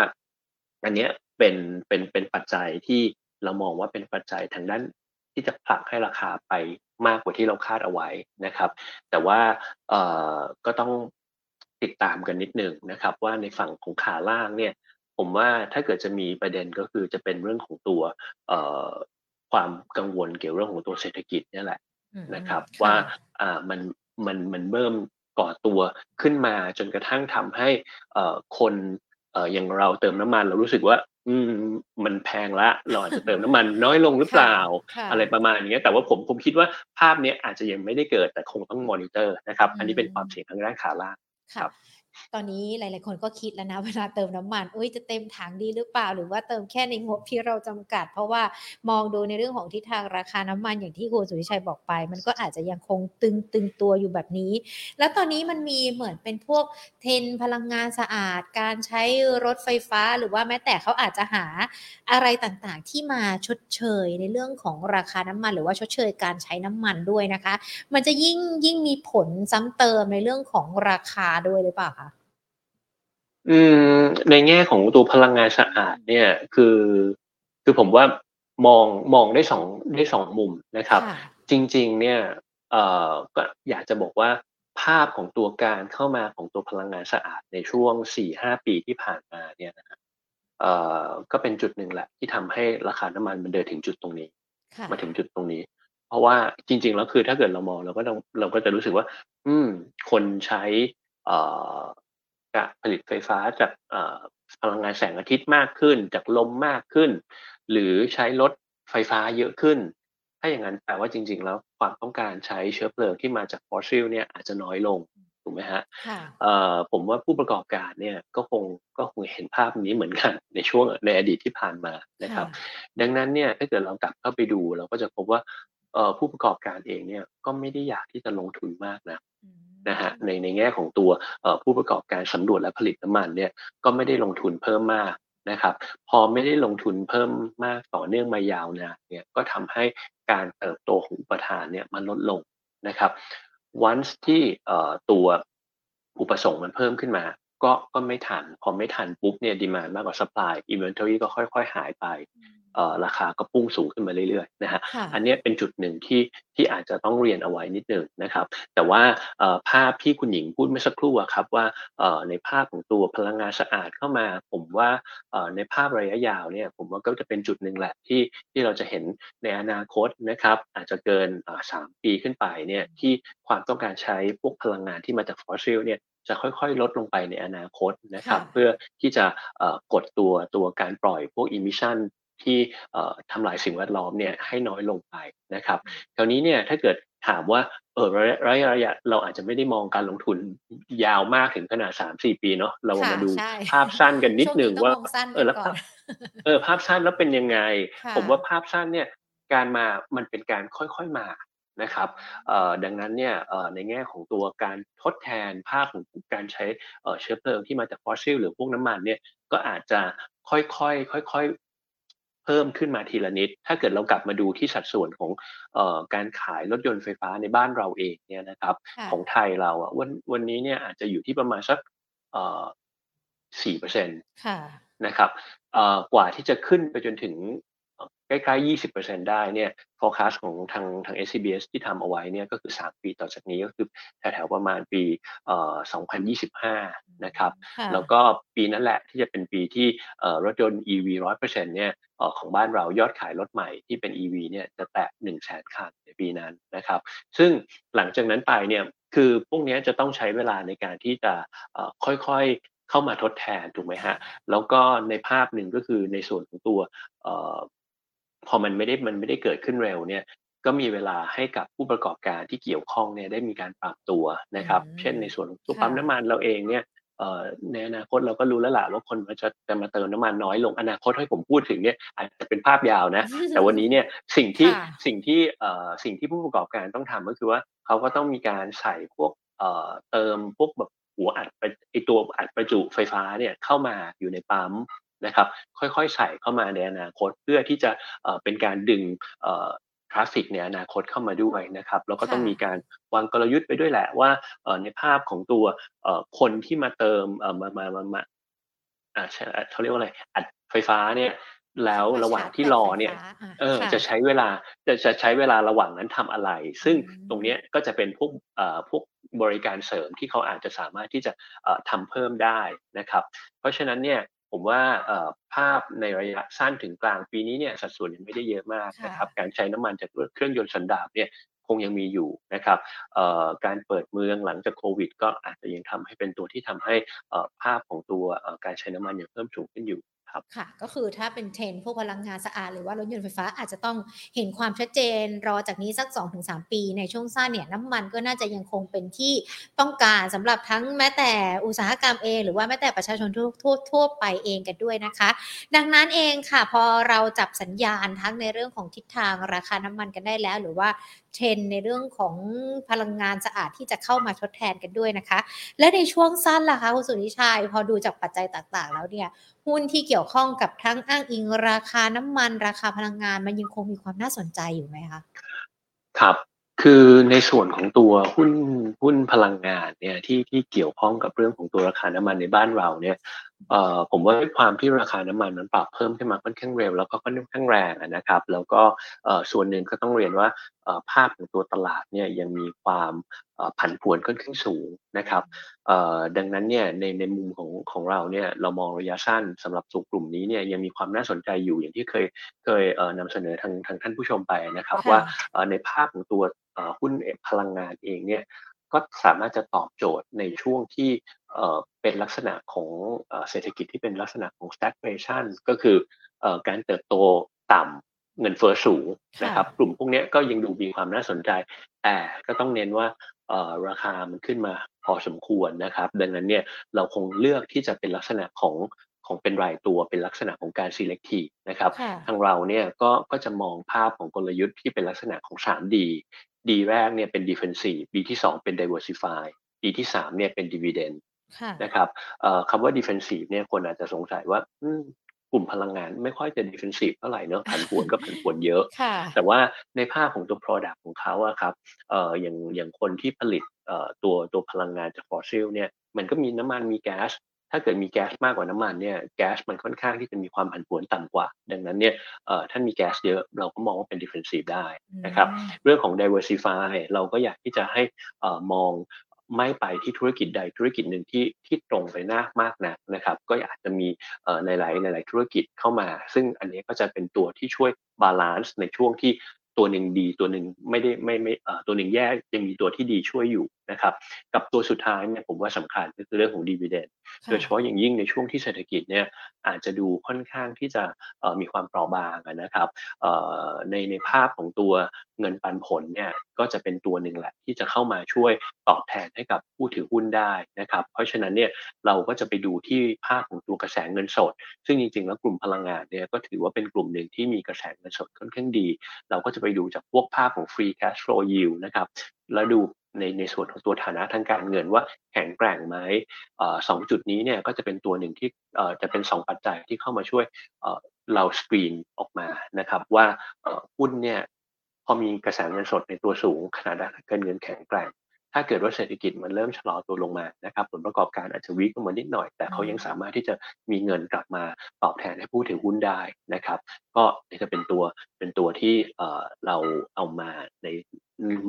อันนี้เป็นเป็นเป็นปัจจัยที่เรามองว่าเป็นปัจจัยทางด้านที่จะผลักให้ราคาไปมากกว่าที่เราคาดเอาไว้นะครับ แต่ว่าเอ่อก็ต้องติดตามกันนิดหนึ่งนะครับ ว่าในฝั่งของขาล่างเนี่ย ผมว่าถ้าเกิดจะมีประเด็นก็คือจะเป็นเรื่องของตัวเอ่อความกังวลเกี่ยวเรื่องของตัวเศรษฐกิจนี่แหละนะครับ ว่าอ่ามัน มันมันเริ่มก่อตัวขึ้นมาจนกระทั่งทำให้คนอย่างเราเติมน้ำมันเรารู้สึกว่าอืมมันแพงละเราอาจจะเติมน้ำมันน้อยลงหรือเปล่า อะไรประมาณนี้แต่ว่าผมผมคิดว่าภาพนี้อาจจะยังไม่ได้เกิดแต่คงต้องมอนิเตอร์นะครับ อันนี้เป็นความเสี่ยงทางด้านขาล่างครับ ตอนนี้หลาย ๆ คนก็คิดแล้วนะเวลาเติมน้ำมันอุ้ยจะเต็มถังดีหรือเปล่า หรือว่าเติมแค่ในงบที่เราจำกัด เพราะว่ามองดูในเรื่องของทิศทางราคาน้ำมันอย่างที่คุณสุริชัยบอกไป มันก็อาจจะยังคงตึงตึงตัวอยู่แบบนี้ แล้วตอนนี้มันมีเหมือนเป็นพวกเทนพลังงานสะอาด การใช้รถไฟฟ้า หรือว่าแม้แต่เขาอาจจะหาอะไรต่างๆ ที่มาชดเชยในเรื่องของราคาน้ำมัน หรือว่าชดเชยการใช้น้ำมันด้วยนะคะ มันจะยิ่งยิ่งมีผลซ้ำเติมในเรื่องของราคาด้วยหรือเปล่าคะ อืมในแง่ของตัวพลังงานสะอาดเนี่ยคือ คือผมว่ามองมองได้สองได้สองมุมนะครับ จริง ๆ เนี่ยเอ่อก็อยากจะบอกว่าภาพของตัวการเข้ามาของตัวพลังงานสะอาดในช่วงสี่ห้าปีที่ผ่านมาเนี่ยนะเอ่อก็เป็นจุดหนึ่งแหละที่ทำให้ราคาน้ำมันมันเดินถึงจุดตรงนี้ มาถึงจุดตรงนี้ เพราะว่าจริง ๆ แล้วคือถ้าเกิดเรามองเราก็ต้องเราก็จะรู้สึกว่า อืม คนใช้เอ่อ ผลิตไฟฟ้าจากพลังงานแสงอาทิตย์มากขึ้น จากลมมากขึ้น หรือใช้รถไฟฟ้าเยอะขึ้น ถ้าอย่างนั้นแปลว่าจริง ๆ แล้วความต้องการใช้เชื้อเพลิงที่มาจากฟอสซิลเนี่ยอาจจะน้อยลงถูกไหมฮะผมว่าผู้ประกอบการเนี่ยก็คงก็คงเห็นภาพนี้เหมือนกันในช่วงในอดีตที่ผ่านมานะครับ ดังนั้นเนี่ยถ้าเกิดเรากลับเข้าไปดูเราก็จะพบว่า ผู้ประกอบการเองเนี่ยก็ไม่ได้อยากที่จะลงทุนมากนะนะฮะในในแง่ของตัวผู้ประกอบการสำรวจและผลิตน้ำมันเนี่ยก็ไม่ได้ลงทุนเพิ่มมากนะครับ พอไม่ได้ลงทุนเพิ่มมากต่อเนื่องมายาวนานเนี่ยก็ทำให้การเติบโตของอุปทานเนี่ยมันลดลงนะครับ once ที่ตัวอุปสงค์มันเพิ่มขึ้นมา ก็ก็ไม่ทัน พอไม่ทันปุ๊บเนี่ยดีมานมากกว่า supply inventory ก็ค่อย ๆ หายไป ราคาก็พุ่งสูงขึ้นมาเรื่อยๆนะฮะอันนี้เป็นจุดหนึ่งที่ที่อาจจะต้องเรียนเอาไว้นิดหนึ่งนะครับ แต่ว่าภาพที่คุณหญิงพูดเมื่อสักครู่ครับว่าในภาพของตัวพลังงานสะอาดเข้ามา ผมว่าในภาระยะยาวเนี่ยผมว่าก็จะเป็นจุดหนึ่งแหละที่ที่เราจะเห็นในอนาคตนะครับอาจจะเกินสามปีขึ้นไปเนี่ยที่ความต้องการใช้พวกพลังงานที่มาจากฟอสซิลเนี่ยจะค่อยๆ ลดลงไปในอนาคตนะครับ เพื่อที่จะกดตัวตัวการปล่อยพวก emission ที่ทำลายสิ่งแวดล้อมเนี่ยให้น้อยลงไปนะครับคราวนี้เนี่ยถ้าเกิดถามว่าเออระยะระยะระยะเราอาจจะไม่ได้มองการลงทุนยาวมากถึงขนาดสามสี่ปีเนาะเรามาดูภาพสั้นกันนิดหนึ่งว่าเออแล้วเออภาพสั้นแล้วเป็นยังไง ผมว่าภาพสั้นเนี่ยการมามันเป็นการค่อยๆมานะครับดังนั้นเนี่ยในแง่ของตัวการทดแทนภาพของการใช้เชื้อเพลิงที่มาจากฟอสซิลหรือพวกน้ำมันเนี่ยก็อาจจะค่อยๆค่อยๆ เพิ่มขึ้นมาทีละนิด ถ้าเกิดเรากลับมาดูที่สัดส่วนของอการขายรถยนต์ไฟฟ้าในบ้านเราเองเนี่ยนะครับ ของไทยเราอะวันวันนี้เนี่ยอาจจะอยู่ที่ประมาณสักสี่เปอร์เซ็นต์นะครับกว่าที่จะขึ้นไปจนถึง ใกล้ๆ 20%ได้เนี่ย forecast ของทางทาง SCBS ที่ทำเอาไว้เนี่ยก็คือ 3 ปีต่อจากนี้ก็คือแถวๆประมาณปีเอ่อ2025 นะครับ แล้วก็ปีนั้นแหละที่จะเป็นปีที่เอ่อรถยนต์ EV 100%เนี่ยเอ่อของบ้านเรายอดขายรถใหม่ที่เป็น EV เนี่ยจะแตะ1 0 0 0 0แสนคันในปีนั้นนะครับ ซึ่งหลังจากนั้นไปเนี่ยคือพวกนี้จะต้องใช้เวลาในการที่จะค่อยๆเข้ามาทดแทนถูกไหมฮะ แล้วก็ในภาพหนึ่งก็คือในส่วนของตัว พอมันไม่ได้มันไม่ได้เกิดขึ้นเร็วเนี่ยก็มีเวลาให้กับผู้ประกอบการที่เกี่ยวข้องเนี่ยได้มีการปรับตัวนะครับ เช่นในส่วนของตัวปั๊มน้ำมันเราเองเนี่ยในอนาคตเราก็รู้แล้วล่ะว่าคนจะจะมาเติมน้ำมันน้อยลงอนาคตให้ผมพูดถึงเนี่ยอาจจะเป็นภาพยาวนะ แต่วันนี้เนี่ยสิ่งที่สิ่งที่สิ่งที่ผู้ประกอบการต้องทำก็คือว่าเขาก็ต้องมีการใส่พวกเติมพวกแบบหัวอัดไอตัวอัดประจุไฟฟ้าเนี่ยเข้ามาอยู่ในปั๊ม นะครับค่อยๆใส่เข้ามาในอนาคตเพื่อที่จะเป็นการดึงทราฟิกในอนาคตเข้ามาด้วยนะครับแล้วก็ต้องมีการวางกลยุทธ์ไปด้วยแหละว่าในภาพของตัวคนที่มาเติมมามามามาเขาเรียกว่าอะไรอัดไฟฟ้าเนี่ยแล้วระหว่างที่รอเนี่ยเออจะใช้เวลาจะจะใช้เวลาระหว่างนั้นทำอะไร ซึ่งตรงนี้ก็จะเป็นพวกพวกบริการเสริมที่เขาอาจจะสามารถที่จะทำเพิ่มได้นะครับ เพราะฉะนั้นเนี่ย ผมว่าภาพในระยะสั้นถึงกลางปีนี้เนี่ยสัดส่วนยังไม่ได้เยอะมากนะครับการใช้น้ำมันจากเครื่องยนต์สันดาปเนี่ยคงยังมีอยู่นะครับการเปิดเมืองหลังจากโควิด ก็อาจจะยังทำให้เป็นตัวที่ทำให้ภาพของตัวการใช้น้ำมันยังเพิ่มสูงขึ้นอยู่ ครับค่ะก็คือถ้าเป็นเทรนพวกพลังงานสะอาดหรือว่ารถยนต์ไฟฟ้าอาจจะต้องเห็นความชัดเจน รอจากนี้สัก 2-3 ปี ในช่วงสั้นเนี่ยน้ำมันก็น่าจะยังคงเป็นที่ต้องการสำหรับทั้งแม้แต่อุตสาหกรรมเอง หรือว่าแม้แต่ประชาชนทั่วทั่วไปเองกันด้วยนะคะ ดังนั้นเองค่ะพอเราจับสัญญาณทั้งในเรื่องของทิศทางราคาน้ำมันกันได้แล้ว หรือว่า เทรนในเรื่องของพลังงานสะอาดที่จะเข้ามาทดแทนกันด้วยนะคะ และในช่วงสั้นล่ะคะคุณสุนิชัยพอดูจากปัจจัยต่างๆ แล้วเนี่ยหุ้นที่เกี่ยวข้องกับทั้งอ้างอิงราคาน้ำมัน ราคาพลังงานมันยังคงมีความน่าสนใจอยู่ไหมคะครับคือในส่วนของตัวหุ้นหุ้นพลังงานเนี่ยที่ที่เกี่ยวข้องกับเรื่องของตัวราคาน้ำมันในบ้านเราเนี่ยผมว่าด้วยความที่ราคาน้ำมันมันปรับเพิ่มขึ้นมาค่อนข้างเร็วแล้วก็ค่อนข้างแรงนะครับ แล้วก็เอ่อส่วนหนึ่งก็ต้องเรียนว่าเอ่อภาพของตัวตลาดเนี่ยยังมีความผันผวนค่อนข้างสูงนะครับเอ่อดังนั้นเนี่ยในในมุมของของเราเนี่ยเรามองระยะสั้นสำหรับสูกลุ่มนี้เนี่ยยังมีความน่าสนใจอยู่อย่างที่เคยเคยเอ่อนำเสนอทางทางท่านผู้ชมไปนะครับ ว่าในภาพของตัวหุ้นพลังงานเองเนี่ย ก็สามารถจะตอบโจทย์ในช่วงที่เป็นลักษณะของเศรษฐกิจที่เป็นลักษณะของ stagflation ก็คือการเติบโตต่ำเงินเฟ้อสูงนะครับกลุ่มพวกนี้ก็ยังดูมีความน่าสนใจ แต่ก็ต้องเน้นว่าราคามันขึ้นมาพอสมควรนะครับ ดังนั้นเนี่ยเราคงเลือกที่จะเป็นลักษณะของของเป็นรายตัวเป็นลักษณะของการ selective นะครับ ทางเราเนี่ยก็ก็จะมองภาพของกลยุทธ์ที่เป็นลักษณะของ 3D D แรกเนี่ยเป็น defensive D ที่2เป็น diversify D ที่3เนี่ยเป็น dividend นะครับคำว่า defensive เนี่ยคนอาจจะสงสัยว่ากลุ่มพลังงานไม่ค่อยจะ defensive เท่าไหร่เนอะผันผวนก็ผันผวนเยอะ แต่ว่าในภาพของตัว product ของเขาอะครับอย่างอย่างคนที่ผลิตตัวตัวพลังงานจากฟอสซิลเนี่ยมันก็มีน้ำมันมีแก๊ส ถ้าเกิดมีแก๊สมากกว่าน้ำมันเนี่ยแก๊สมันค่อนข้างที่จะมีความผันผวนต่ำกว่า ดังนั้นเนี่ยถ้ามีแก๊สเยอะเราก็มองว่าเป็น defensive ได้นะครับเรื่องของ diversify เราก็อยากที่จะให้มองไม่ไปที่ธุรกิจใดธุรกิจหนึ่งที่ที่ตรงไปหน้ามากนะนะครับ ก็อาจจะมีในหลายในหลายธุรกิจเข้ามา ซึ่งอันนี้ก็จะเป็นตัวที่ช่วย balance ในช่วงที่ตัวหนึ่งดีตัวหนึ่งไม่ได้ไม่ไม่ตัวหนึ่งแย่ยังมีตัวที่ดีช่วยอยู่ นะครับกับตัวสุดท้ายเนี่ยผมว่าสำคัญก็คือเรื่องของดีเวเดนโดยเฉพาะอย่างยิ่งในช่วงที่เศรษฐกิจเนี่ยอาจจะดูค่อนข้างที่จะมีความเปราะบางนะครับในในภาพของตัวเงินปันผลเนี่ยก็จะเป็นตัวหนึ่งแหละที่จะเข้ามาช่วยตอบแทนให้กับผู้ถือหุ้นได้นะครับ เพราะฉะนั้นเนี่ยเราก็จะไปดูที่ภาพของตัวกระแสเงินสด ซึ่งจริงๆ แล้วกลุ่มพลังงานเนี่ยก็ถือว่าเป็นกลุ่มหนึ่งที่มีกระแสเงินสดค่อนข้างดี เราก็จะไปดูจากพวกภาพของ free cash flow yield นะครับแล้วดู ในในส่วนของตัวฐานะทางการเงินว่าแข็งแกร่งไหมสองจุดนี้เนี่ยก็จะเป็นตัวหนึ่งที่จะเป็น 2 ปัจจัยที่เข้ามาช่วยเราสกรีนออกมานะครับว่าหุ้นเนี่ยพอมีกระแสเงินสดในตัวสูงขนาดการเงินแข็งแกร่ง ถ้าเกิดว่าเศรษฐกิจมันเริ่มชะลอตัวลงมานะครับผลประกอบการอาจจะวิกลงมานิดหน่อย แต่เขายังสามารถที่จะมีเงินกลับมาตอบแทนให้ผู้ถือหุ้นได้นะครับ ก็นี่จะเป็นตัวเป็นตัวที่เราเอามาใน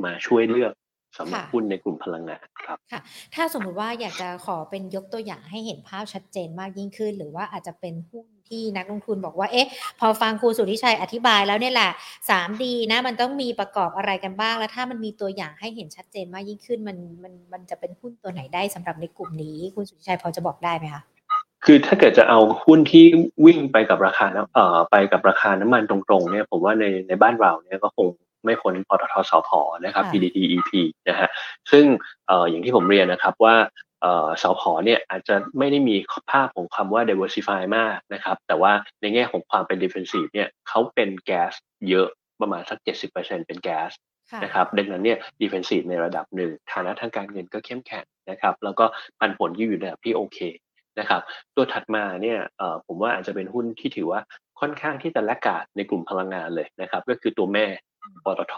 มาช่วยเลือก สำหรับหุ้นในกลุ่มพลังงานครับค่ะ ถ้าสมมุติว่าอยากจะขอเป็นยกตัวอย่างให้เห็นภาพชัดเจนมากยิ่งขึ้น หรือว่าอาจจะเป็นหุ้นที่นักลงทุนบอกว่าเอ๊ะ พอฟังครูสุทธิชัยอธิบายแล้วเนี่ยแหละ 3D นะมันต้องมีประกอบอะไรกันบ้าง แล้วถ้ามันมีตัวอย่างให้เห็นชัดเจนมากยิ่งขึ้น มันมันมันจะเป็นหุ้นตัวไหนได้สำหรับในกลุ่มนี้ คุณสุทธิชัยพอจะบอกได้ไหมคะคือถ้าเกิดจะเอาหุ้นที่วิ่งไปกับราคาเอ่อไปกับราคาน้ำมันตรงๆเนี่ยผมว่าในในบ้านเราเนี่ยก็คง ไม่พ้นปตทสพนะครับ PDT EP นะฮะซึ่งอย่างที่ผมเรียนนะครับว่าสพเนี่ยอาจจะไม่ได้มีภาพของคำว่า diversify มากนะครับ แต่ว่าในแง่ของความเป็น defensive เนี่ยเขาเป็นแก๊สเยอะประมาณสัก 70%เป็นแก๊สนะครับดังนั้นเนี่ย defensive ในระดับหนึ่งฐานะทางการเงินก็เข้มแข็งนะครับ แล้วก็ปันผลที่อยู่ในระดับที่โอเคนะครับ ตัวถัดมาเนี่ยผมว่าอาจจะเป็นหุ้นที่ถือว่าค่อนข้างที่จะละกาดในกลุ่มพลังงานเลยนะครับ ก็คือตัวแม่ ปตท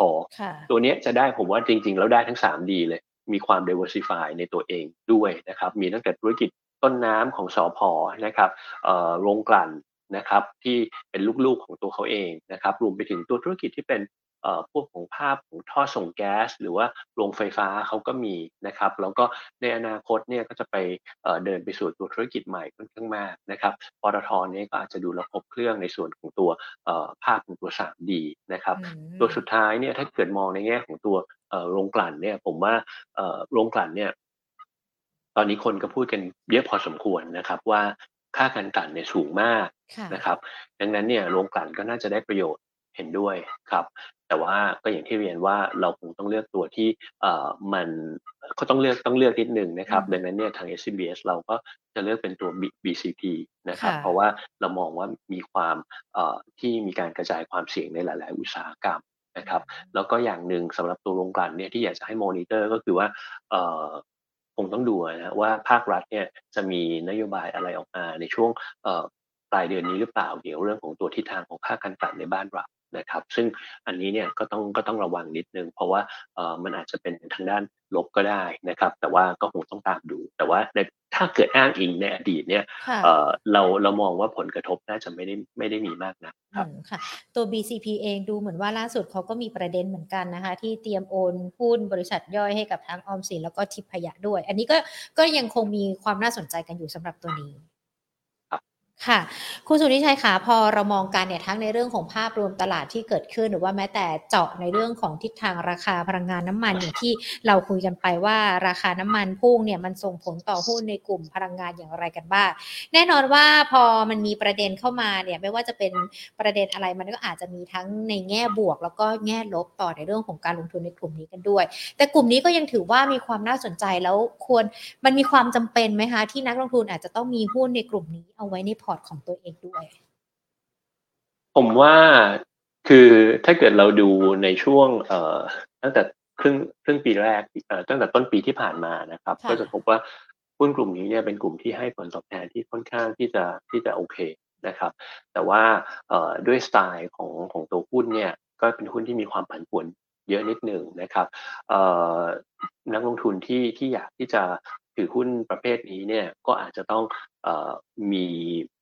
ตัวนี้จะได้ผมว่าจริง ๆ แล้วได้ทั้ง3ดีเลย มีความ diversify ในตัวเองด้วยนะครับ มีตั้งแต่ธุรกิจต้นน้ำของสอพอนะครับโรงกลั่นนะครับที่เป็นลูกๆของตัวเขาเองนะครับรวมไปถึงตัวธุรกิจที่เป็น พวกของภาพของท่อส่งแก๊ส หรือว่าโรงไฟฟ้าเขาก็มีนะครับ แล้วก็ในอนาคตเนี่ยก็จะไปเดินไปสู่ตัวธุรกิจใหม่ค่อนข้างมากนะครับปตทเนี่ยก็อาจจะดูระบบเครื่องในส่วนของตัวภาพของตัว 3D นะครับ ตัวสุดท้ายเนี่ยถ้าเกิดมองในแง่ของตัวโรงกลั่นเนี่ยผมว่าโรงกลั่นเนี่ยตอนนี้คนก็พูดกันเยอะพอสมควรนะครับว่าค่าการกลั่นเนี่ยสูงมากนะครับ ดังนั้นเนี่ยโรงกลั่นก็น่าจะได้ประโยชน์ เห็นด้วยครับ แต่ว่าก็อย่างที่เรียนว่าเราคงต้องเลือกตัวที่เอ่อมันก็ต้องเลือกต้องเลือกนิดหนึ่งนะครับ ดังนั้นเนี่ยทาง SCBS เราก็จะเลือกเป็นตัว BCP นะครับ เพราะว่าเรามองว่ามีความเอ่อที่มีการกระจายความเสี่ยงในหลาย ๆ อุตสาหกรรมนะครับ แล้วก็อย่างหนึ่งสำหรับตัวโรงกลั่นเนี่ยที่อยากจะให้มอนิเตอร์ก็คือว่าเอ่อคงต้องดูนะว่าภาครัฐเนี่ยจะมีนโยบายอะไรออกมาในช่วงปลายเดือนนี้หรือเปล่าเดี๋ยวเรื่องของตัวทิศทางของภาคการกลั่นในบ้านเรา นะครับ ซึ่งอันนี้เนี่ยก็ต้องก็ต้องระวังนิดนึง เพราะว่าเออมันอาจจะเป็นทางด้านลบก็ได้นะครับ แต่ว่าก็คงต้องตามดู แต่ว่าในถ้าเกิดอ้างอิงในอดีตเนี่ยเออเราเรามองว่าผลกระทบน่าจะไม่ได้ไม่ได้มีมากนะครับค่ะ ตัว BCP เองดูเหมือนว่าล่าสุดเขาก็มีประเด็นเหมือนกันนะคะ ที่เตรียมโอนหุ้นบริษัทย่อยให้กับทั้งออมสินแล้วก็ทิพยะด้วย อันนี้ก็ก็ยังคงมีความน่าสนใจกันอยู่สำหรับตัวนี้ ค่ะ คุณสุนิชัยคะพอเรามองกันเนี่ยทั้งในเรื่องของภาพรวมตลาดที่เกิดขึ้น หรือว่าแม้แต่เจาะในเรื่องของทิศทางราคาพลังงานน้ำมันอย่างที่เราคุยกันไปว่าราคาน้ำมันพุ่งเนี่ยมันส่งผลต่อหุ้นในกลุ่มพลังงานอย่างไรกันบ้างแน่นอนว่าพอมันมีประเด็นเข้ามาเนี่ยไม่ว่าจะเป็นประเด็นอะไรมันก็อาจจะมีทั้งในแง่บวก แล้วก็แง่ลบต่อในเรื่องของการลงทุนในกลุ่มนี้กันด้วย แต่กลุ่มนี้ก็ยังถือว่ามีความน่าสนใจแล้วควรมันมีความจำเป็นไหมคะที่นักลงทุนอาจจะต้องมีหุ้นในกลุ่มนี้เอาไว้ในพอร์ตของตัวเองด้วย ผมว่าคือถ้าเกิดเราดูในช่วงเอ่อตั้งแต่ครึ่งครึ่งปีแรกเอ่อตั้งแต่ต้นปีที่ผ่านมานะครับ ก็จะพบว่าหุ้นกลุ่มนี้เนี่ยเป็นกลุ่มที่ให้ผลตอบแทนที่ค่อนข้างที่จะที่จะโอเคนะครับ แต่ว่าเอ่อด้วยสไตล์ของของตัวหุ้นเนี่ยก็เป็นหุ้นที่มีความผันผวนเยอะนิดหนึ่งนะครับเอ่อนักลงทุนที่ที่อยากที่จะถือหุ้นประเภทนี้เนี่ยก็อาจจะต้องเอ่อมี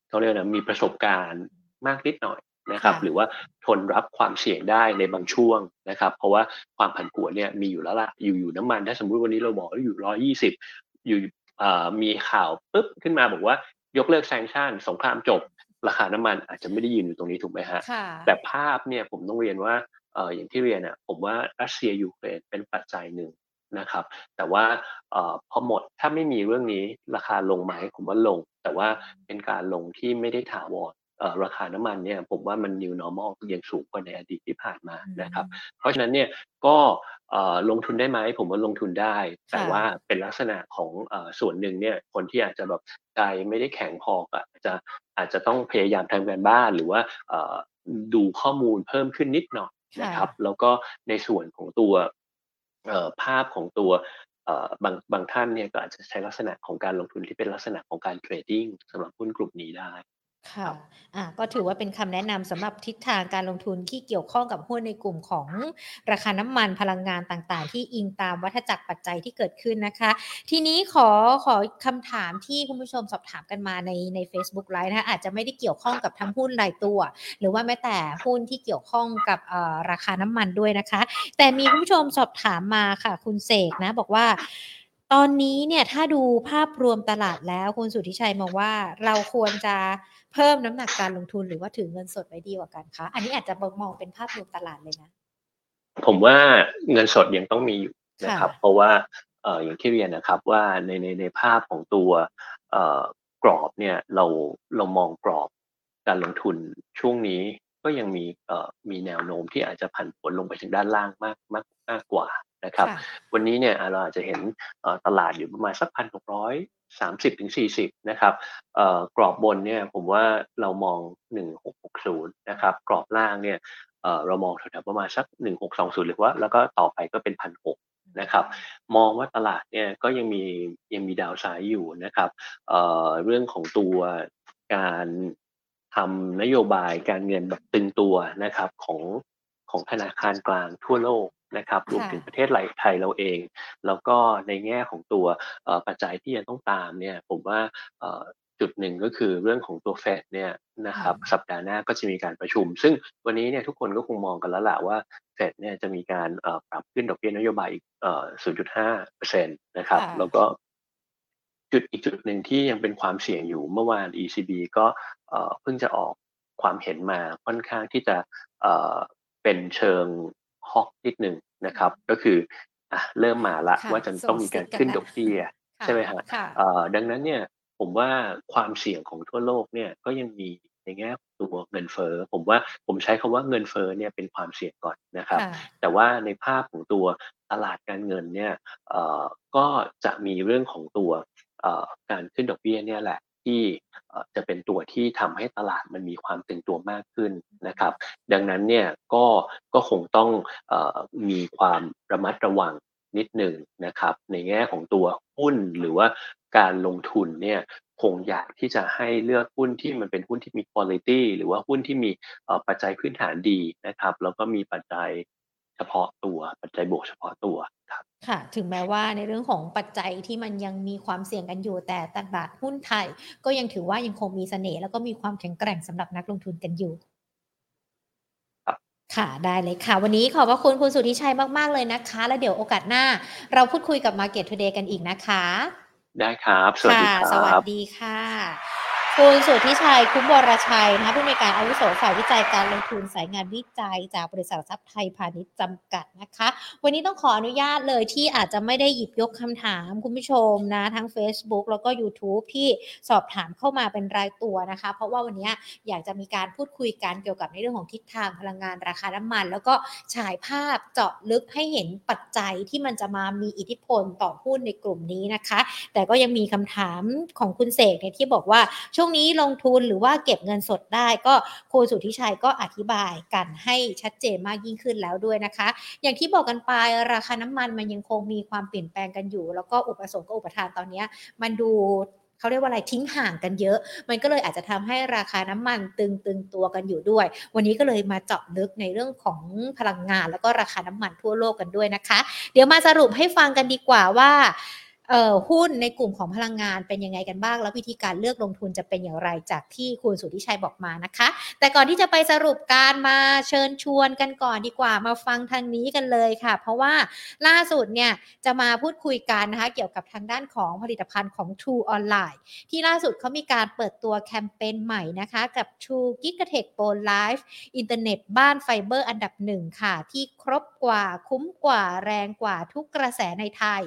เขาเรียกนะมีประสบการณ์มากนิดหน่อยนะครับ หรือว่าทนรับความเสี่ยงได้ในบางช่วงนะครับ เพราะว่าความผันผวนเนี่ยมีอยู่แล้วล่ะอยู่อยู่น้ำมันถ้าสมมุติวันนี้เราบอกว่าอยู่ร้อยี่สิบอยู่มีข่าวปุ๊บขึ้นมาบอกว่ายกเลิกแซงชั่นสงครามจบ ราคาน้ำมันอาจจะไม่ได้ยืนอยู่ตรงนี้ถูกไหมฮะแต่ภาพเนี่ยผมต้องเรียนว่าอย่างที่เรียนอะผมว่ารัสเซียยูเครนเป็นปัจจัยหนึ่ง นะครับ แต่ว่าอพอหมดถ้าไม่มีเรื่องนี้ราคาลงไหมผมว่าลง แต่ว่าเป็นการลงที่ไม่ได้ถาวรราคาน้ำมันเนี่ยผมว่ามัน new normal ยังสูงกว่าในอดีตที่ผ่านมานะครับ เพราะฉะนั้นเนี่ยก็ลงทุนได้ไหมผมว่าลงทุนได้ แต่ว่าเป็นลักษณะของส่วนหนึ่งเนี่ยคนที่อาจจะแบบใจไม่ได้แข็งพออาจจะอาจจะต้องพยายามทำงานบ้านหรือว่าดูข้อมูลเพิ่มขึ้นนิดหน่อยนะครับแล้วก็ในส่วนของตัว ภาพของตัวบางบางท่านเนี่ยก็อาจจะใช้ลักษณะของการลงทุนที่เป็นลักษณะของการเทรดดิ้งสำหรับหุ้นกลุ่มนี้ได้ ค่ะ อ่า ก็ถือว่าเป็นคำแนะนำสำหรับทิศทางการลงทุนที่เกี่ยวข้องกับหุ้นในกลุ่มของราคาน้ำมันพลังงานต่างๆ ที่อิงตามวัฏจักรปัจจัยที่เกิดขึ้นนะคะ ทีนี้ขอขอคำถามที่คุณผู้ชมสอบถามกันมาในใน Facebook ไลฟ์นะคะอาจจะไม่ได้เกี่ยวข้องกับทั้งหุ้นรายตัว หรือว่าแม้แต่หุ้นที่เกี่ยวข้องกับราคาน้ำมันด้วยนะคะ แต่มีคุณผู้ชมสอบถามมาค่ะ คุณเสกนะ บอกว่าตอนนี้เนี่ยถ้าดูภาพรวมตลาดแล้วคุณสุทธิชัยมองว่าเราควรจะ เพิ่มน้ำหนักการลงทุนหรือว่าถือเงินสดไว้ดีกว่ากันคะ อันนี้อาจจะมองเป็นภาพรวมตลาดเลยนะ ผมว่าเงินสดยังต้องมีอยู่นะครับ เพราะว่าเอออย่างที่เรียนนะครับว่าในในในภาพของตัวเอ่อกรอบเนี่ยเราเรามองกรอบการลงทุนช่วงนี้ก็ยังมีเอ่อมีแนวโน้มที่อาจจะผันผวนลงไปถึงด้านล่างมากมากมากกว่า นะครับ วันนี้เนี่ยเราอาจจะเห็นตลาดอยู่ประมาณสักพันหกร้อยสามสิบถึงสี่สิบนะครับกรอบบนเนี่ยผมว่าเรามองหนึ่งหกหกศูนย์นะครับ กรอบล่างเนี่ยเรามองแถวๆประมาณสักหนึ่งหกสองศูนย์หรือว่าแล้วก็ต่อไปก็เป็นพันหกนะครับมองว่าตลาดเนี่ยก็ยังมียังมีดาวไซด์อยู่นะครับเเรื่องของตัวการทำนโยบายการเงินแบบตึงตัวนะครับของของธนาคารกลางทั่วโลก นะครับรวมถึงประเทศไทยเราเอง แล้วก็ในแง่ของตัวปัจจัยที่ยังต้องตามเนี่ยผมว่าจุดหนึ่งก็คือเรื่องของตัวเฟดเนี่ยนะครับสัปดาห์หน้าก็จะมีการประชุม ซึ่งวันนี้เนี่ยทุกคนก็คงมองกันแล้วแหละว่าเฟดเนี่ยจะมีการปรับขึ้นดอกเบี้ยนโยบายอีก 0.5%นะครับแล้วก็จุดอีกจุดหนึ่งที่ยังเป็นความเสี่ยงอยู่เมื่อวาน ECB ก็เพิ่งจะออกความเห็นมาค่อนข้างที่จะเป็นเชิง ฮอกนิดหนึ่งนะครับ ก็คืออะเริ่มมาละว่าจะต้องมีการขึ้นดอกเบี้ยใช่ไหมฮะดังนั้นเนี่ยผมว่าความเสี่ยงของทั่วโลกเนี่ยก็ยังมีในแง่ตัวเงินเฟ้อผมว่าผมใช้คำว่าเงินเฟ้อเนี่ยเป็นความเสี่ยงก่อนนะครับ แต่ว่าในภาพของตัวตลาดการเงินเนี่ยก็จะมีเรื่องของตัวการขึ้นดอกเบี้ยเนี่ยแหละ ที่จะเป็นตัวที่ทำให้ตลาดมันมีความตึงตัวมากขึ้นนะครับ ดังนั้นเนี่ยก็ก็คงต้องอมีความระมัดระวังนิดหนึ่งนะครับ ในแง่ของตัวหุ้นหรือว่าการลงทุนเนี่ยคงอยากที่จะให้เลือกหุ้นที่มันเป็นหุ้นที่มีคุณภาพหรือว่าหุ้นที่มีปัจจัยพื้นฐานดีนะครับ แล้วก็มีปัจจัย เฉพาะตัวปัจจัยบวกเฉพาะตัวครับค่ะถึงแม้ว่าในเรื่องของปัจจัยที่มันยังมีความเสี่ยงกันอยู่แต่ตลาดหุ้นไทย ก็ยังถือว่ายังคงมีเสน่ห์แล้วก็มีความแข็งแกร่งสำหรับนักลงทุนกันอยู่ค่ะได้เลยค่ะ วันนี้ขอบพระคุณคุณสุทธิชัยมาก ๆ เลยนะคะ แล้วเดี๋ยวโอกาสหน้า เราพูดคุยกับ Market Today กันอีกนะคะ ได้ครับ สวัสดีครับสวัสดีค่ะ คุณสุทธิชัยคุ้มวรชัยนะคะผู้อำนวยการอาวุโสฝ่ายวิจัยการลงทุนสายงานวิจัย จากบริษัททรัพย์ไทยพาณิชย์จำกัดนะคะ วันนี้ต้องขออนุญาตเลยที่อาจจะไม่ได้หยิบยกคำถามคุณผู้ชมนะทั้ง Facebook แล้วก็ YouTube ที่สอบถามเข้ามาเป็นรายตัวนะคะ เพราะว่าวันนี้อยากจะมีการพูดคุยกันเกี่ยวกับในเรื่องของทิศทางพลังงานราคาน้ำมัน แล้วก็ฉายภาพเจาะลึกให้เห็นปัจจัยที่มันจะมามีอิทธิพลต่อหุ้นในกลุ่มนี้นะคะ แต่ก็ยังมีคำถามของคุณเสกเนี่ยที่บอกว่าช่วงงนี้ลงทุนหรือว่าเก็บเงินสดได้ ก็ครูสุทธิชัยก็อธิบายกันให้ชัดเจนมากยิ่งขึ้นแล้วด้วยนะคะ อย่างที่บอกกันไปราคาน้ำมันมันยังคงมีความเปลี่ยนแปลงกันอยู่ แล้วก็อุปสงค์กับอุปทานตอนนี้มันดูเขาเรียกว่าอะไรทิ้งห่างกันเยอะ มันก็เลยอาจจะทำให้ราคาน้ำมันตึงตึงตัวกันอยู่ด้วย วันนี้ก็เลยมาเจาะลึกในเรื่องของพลังงาน แล้วก็ราคาน้ำมันทั่วโลกกันด้วยนะคะ เดี๋ยวมาสรุปให้ฟังกันดีกว่าว่า หุ้นในกลุ่มของพลังงานเป็นยังไงกันบ้าง แล้ววิธีการเลือกลงทุนจะเป็นอย่างไรจากที่คุณสุทธิชัยบอกมานะคะ แต่ก่อนที่จะไปสรุปการมาเชิญชวนกันก่อนดีกว่ามาฟังทางนี้กันเลยค่ะ เพราะว่าล่าสุดเนี่ยจะมาพูดคุยกันนะคะ เกี่ยวกับทางด้านของผลิตภัณฑ์ของ True Online ที่ล่าสุดเขามีการเปิดตัวแคมเปญใหม่นะคะกับ True Gigatech Pro Life อินเทอร์เน็ตบ้านไฟเบอร์อันดับหนึ่งค่ะ ที่ครบกว่าคุ้มกว่าแรงกว่าทุกกระแสในไทย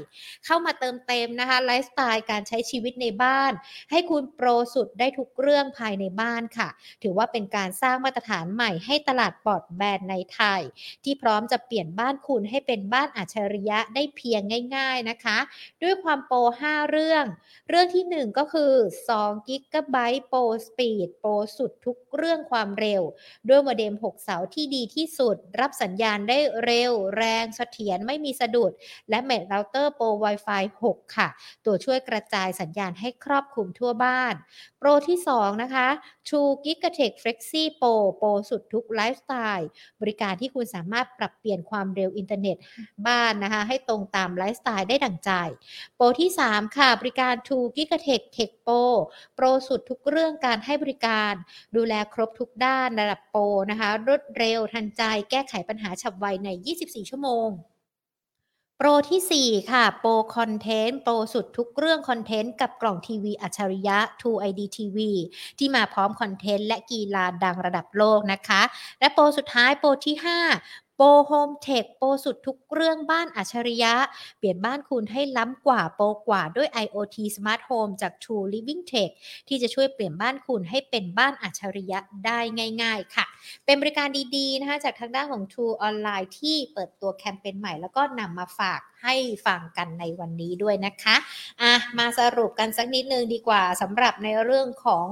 เข้ามาเติมเต็มนะคะไลฟ์สไตล์การใช้ชีวิตในบ้าน ให้คุณโปรสุดได้ทุกเรื่องภายในบ้านค่ะ ถือว่าเป็นการสร้างมาตรฐานใหม่ให้ตลาดบรอดแบนด์ในไทย ที่พร้อมจะเปลี่ยนบ้านคุณให้เป็นบ้านอัจฉริยะได้เพียงง่าย ๆนะคะ ด้วยความโปร 5 เรื่อง เรื่องที่ 1 ก็คือ2 g b p Pro Speed โปรสุดทุกเรื่องความเร็ว ด้วยโมเด็ม 6 เสาที่ดีที่สุด รับสัญญาณได้เร็ว แรงเสถียรไม่มีสะดุด และเมดเราเตอร์โปร Wi-Fi 6ค่ะ ตัวช่วยกระจายสัญญาณให้ครอบคลุมทั่วบ้าน โปรที่ 2 นะคะ True Gigatech Flexi Pro โปรสุดทุกไลฟ์สไตล์บริการที่คุณสามารถปรับเปลี่ยนความเร็วอินเทอร์เน็ตบ้านนะคะให้ตรงตามไลฟ์สไตล์ได้ดั่งใจ โปรที่ 3 ค่ะ บริการ True Gigatech Tech Pro โปรสุดทุกเรื่องการให้บริการ ดูแลครบทุกด้านระดับโปรนะคะรวดเร็วทันใจแก้ไขปัญหาฉับไวใน 24 ชั่วโมง โปรที่ 4 ค่ะ โปรคอนเทนต์ โปรสุดทุกเรื่องคอนเทนต์กับกล่องทีวีอัจฉริยะ True ID TV ที่มาพร้อมคอนเทนต์และกีฬาดังระดับโลกนะคะ และโปรสุดท้ายโปรที่ 5 โปรโฮมเทคโปรสุดทุกเรื่องบ้านอัจฉริยะ เปลี่ยนบ้านคุณให้ล้ำกว่าโปรกว่าด้วย IoT Smart Home จาก True Living Tech ที่จะช่วยเปลี่ยนบ้านคุณให้เป็นบ้านอัจฉริยะได้ง่าย ๆ ค่ะ เป็นบริการดีๆนะคะจากทางด้านของ True Online ที่เปิดตัวแคมเปญใหม่แล้วก็นำมาฝากให้ฟังกันในวันนี้ด้วยนะคะอะมาสรุปกันสักนิดนึงดีกว่าสำหรับในเรื่องของ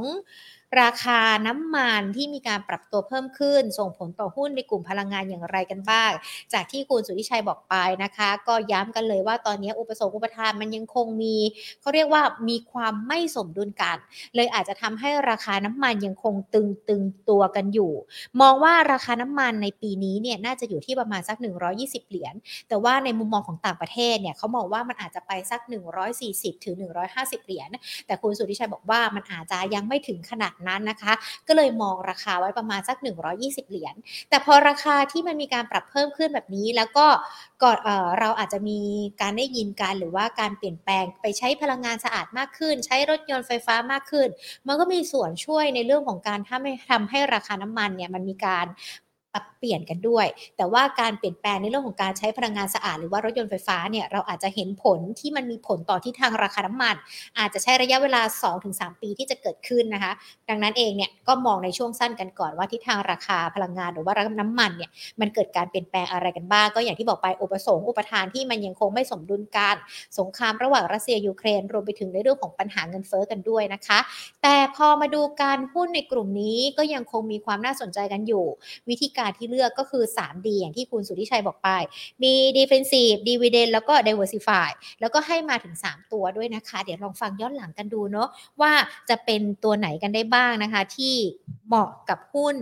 ราคาน้ำมันที่มีการปรับตัวเพิ่มขึ้น ส่งผลต่อหุ้นในกลุ่มพลังงานอย่างไรกันบ้าง จากที่คุณสุทธิชัยบอกไปนะคะ ก็ย้ำกันเลยว่าตอนนี้อุปสงค์อุปทานมันยังคงมีเขาเรียกว่ามีความไม่สมดุลกัน เลยอาจจะทำให้ราคาน้ำมันยังคงตึงตึงตัวกันอยู่ มองว่าราคาน้ำมันในปีนี้เนี่ยน่าจะอยู่ที่ประมาณสัก 120 เหรียญ แต่ว่าในมุมมองของต่างประเทศเนี่ยเขามองว่ามันอาจจะไปสัก 140ถึง150 เหรียญ แต่คุณสุทธิชัยบอกว่ามันอาจจะยังไม่ถึงขนาดนั้นนะคะ ก็เลยมองราคาไว้ประมาณสัก 120 เหรียญ แต่พอราคาที่มันมีการปรับเพิ่มขึ้นแบบนี้ แล้วก็ก่อนเเราอาจจะมีการได้ยินการหรือว่าการเปลี่ยนแปลงไปใช้พลังงานสะอาดมากขึ้น ใช้รถยนต์ไฟฟ้ามากขึ้น มันก็มีส่วนช่วยในเรื่องของการทำให้ทำให้ราคาน้ำมันเนี่ยมันมีการ ปรับเปลี่ยนกันด้วย แต่ว่าการเปลี่ยนแปลงในเรื่องของการใช้พลังงานสะอาดหรือว่ารถยนต์ไฟฟ้าเนี่ยเราอาจจะเห็นผลที่มันมีผลต่อที่ทางราคาน้ำมัน อาจจะใช้ระยะเวลา 2-3 ปีที่จะเกิดขึ้นนะคะ ดังนั้นเองเนี่ยก็มองในช่วงสั้นกันก่อนว่าทิศทางราคาพลังงานหรือว่าราคาน้ำมันเนี่ยมันเกิดการเปลี่ยนแปลงอะไรกันบ้าง ก็อย่างที่บอกไปอุปสงค์อุปทานที่มันยังคงไม่สมดุลกันสงครามระหว่างรัสเซียยูเครน รวมไปถึงในเรื่องของปัญหาเงินเฟ้อกันด้วยนะคะ แต่พอมาดูการหุ้นในกลุ่มนี้ก็ยังคงมีความน่าสนใจกันอยู่ วิธีการที่เลือกก็คือ 3D อย่างที่คุณสุทธิชัยบอกไป มี defensive dividend แล้วก็ diversify แล้วก็ให้มาถึง 3 ตัวด้วยนะคะ เดี๋ยวลองฟังย้อนหลังกันดูเนาะว่าจะเป็นตัวไหนกันได้บ้างนะคะ ที่เหมาะกับหุ้น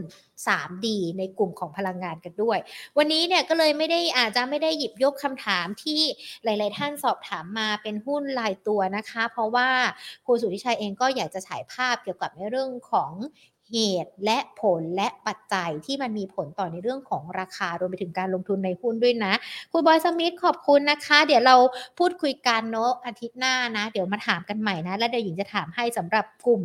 3D ในกลุ่มของพลังงานกันด้วย วันนี้เนี่ยก็เลยไม่ได้อาจจะไม่ได้หยิบยกคำถามที่หลาย ๆ ท่านสอบถามมาเป็นหุ้นรายตัวนะคะ เพราะว่าคุณสุทธิชัยเองก็อยากจะฉายภาพเกี่ยวกับในเรื่องของ เหตุและผลและปัจจัยที่มันมีผลต่อในเรื่องของราคารวมไปถึงการลงทุนในหุ้นด้วยนะ คุณบอยสมิธขอบคุณนะคะ เดี๋ยวเราพูดคุยกันเนาะอาทิตย์หน้านะ เดี๋ยวมาถามกันใหม่นะ แล้วเดี๋ยวหญิงจะถามให้สำหรับกลุ่ม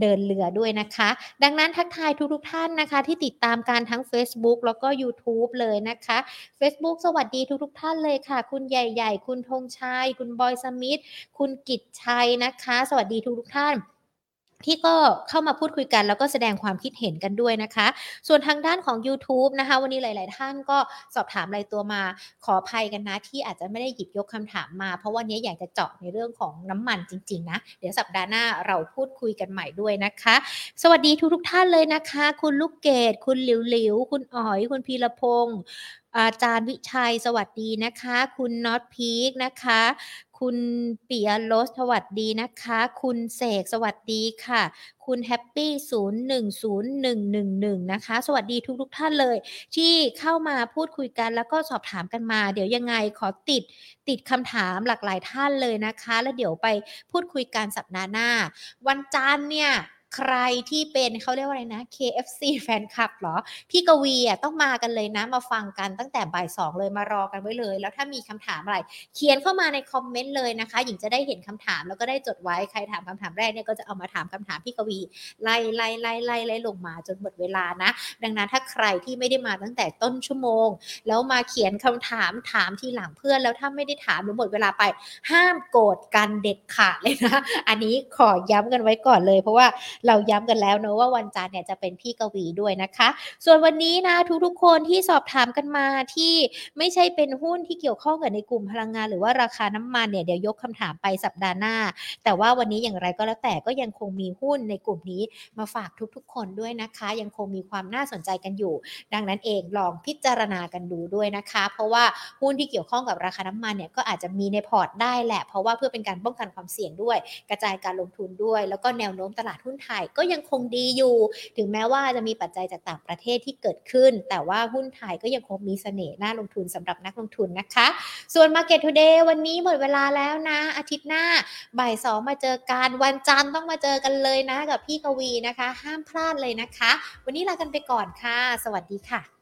เดินเรือด้วยนะคะ ดังนั้นทักทายทุกๆท่านนะคะ ที่ติดตามการทั้ง Facebook แล้วก็ YouTube เลยนะคะ Facebook สวัสดีทุกๆท่านเลยค่ะ คุณใหญ่ ๆ คุณธงชัยคุณบอยสมิธคุณกิจชัยนะคะ สวัสดีทุกๆท่าน ที่ก็เข้ามาพูดคุยกัน แล้วก็แสดงความคิดเห็นกันด้วยนะคะ ส่วนทางด้านของ YouTube นะคะ วันนี้หลาย ๆ ท่านก็สอบถามรายตัวมาขออภัยกันนะ ที่อาจจะไม่ได้หยิบยกคำถามมา เพราะวันนี้อยากจะเจาะในเรื่องของน้ำมันจริง ๆ นะ เดี๋ยวสัปดาห์หน้าเราพูดคุยกันใหม่ด้วยนะคะ สวัสดีทุก ๆ ท่านเลยนะคะ คุณลูกเกดคุณหลิวหลิวคุณอ๋อยคุณพีรพงศ์อาจารย์วิชัยสวัสดีนะคะ คุณน็อตพีคนะคะ คุณปิยรสสวัสดีนะคะ คุณเสกสวัสดีค่ะ คุณแฮปปี้ศูนย์หนึ่งศูนย์หนึ่งหนึ่งหนึ่งนะคะ สวัสดีทุกทุกท่านเลย ที่เข้ามาพูดคุยกันแล้วก็สอบถามกันมา เดี๋ยวยังไงขอติดติดคำถามหลากหลายท่านเลยนะคะ แล้วเดี๋ยวไปพูดคุยกันสัปดาห์หน้า วันจันทร์เนี่ย ใครที่เป็นเขาเรียกว่าอะไรนะ KFC แฟนคลับเหรอ พี่กวีอะต้องมากันเลยนะ มาฟังกันตั้งแต่บ่ายสองเลยมารอกันไว้เลย แล้วถ้ามีคำถามอะไร เขียนเข้ามาในคอมเมนต์เลยนะคะ หญิงจะได้เห็นคำถามแล้วก็ได้จดไว้ใครถามคำถามแรกเนี่ยก็จะเอามาถามคำถามพี่กวี ไล่ไล่ไล่ไล่ไล่ลงมาจนหมดเวลานะ ดังนั้นถ้าใครที่ไม่ได้มาตั้งแต่ต้นชั่วโมง แล้วมาเขียนคำถามถามทีหลังเพื่อน แล้วถ้าไม่ได้ถามหรือหมดเวลาไป ห้ามโกรธกันเด็ดขาดเลยนะ อันนี้ขอย้ำกันไว้ก่อนเลย เพราะว่าเราย้ำกันแล้วเนอะว่าวันจันทร์เนี่ยจะเป็นพี่กวีด้วยนะคะ ส่วนวันนี้นะทุกๆคนที่สอบถามกันมาที่ไม่ใช่เป็นหุ้นที่เกี่ยวข้องกับในกลุ่มพลังงานหรือว่าราคาน้ำมันเนี่ยเดี๋ยวยกคำถามไปสัปดาห์หน้า แต่ว่าวันนี้อย่างไรก็แล้วแต่ก็ยังคงมีหุ้นในกลุ่มนี้มาฝากทุกๆ คนด้วยนะคะ ยังคงมีความน่าสนใจกันอยู่ ดังนั้นเองลองพิจารณากันดูด้วยนะคะ เพราะว่าหุ้นที่เกี่ยวข้องกับราคาน้ำมันเนี่ยก็อาจจะมีในพอร์ตได้แหละ เพราะว่าเพื่อเป็นการป้องกันความเสี่ยงด้วย กระจายการลงทุนด้วย แล้วก็แนวโน้มตลาดหุ้นไทยก็ยังคงดีอยู่ ถึงแม้ว่าจะมีปัจจัยจากต่างประเทศที่เกิดขึ้น แต่ว่าหุ้นไทยก็ยังคงมีเสน่ห์น่าลงทุนสำหรับนักลงทุนนะคะ ส่วน Market Today วันนี้หมดเวลาแล้วนะ อาทิตย์หน้าบ่ายสองมาเจอกันวันจันทร์ต้องมาเจอกันเลยนะกับพี่กวีนะคะ ห้ามพลาดเลยนะคะ วันนี้ลากันไปก่อนค่ะ สวัสดีค่ะ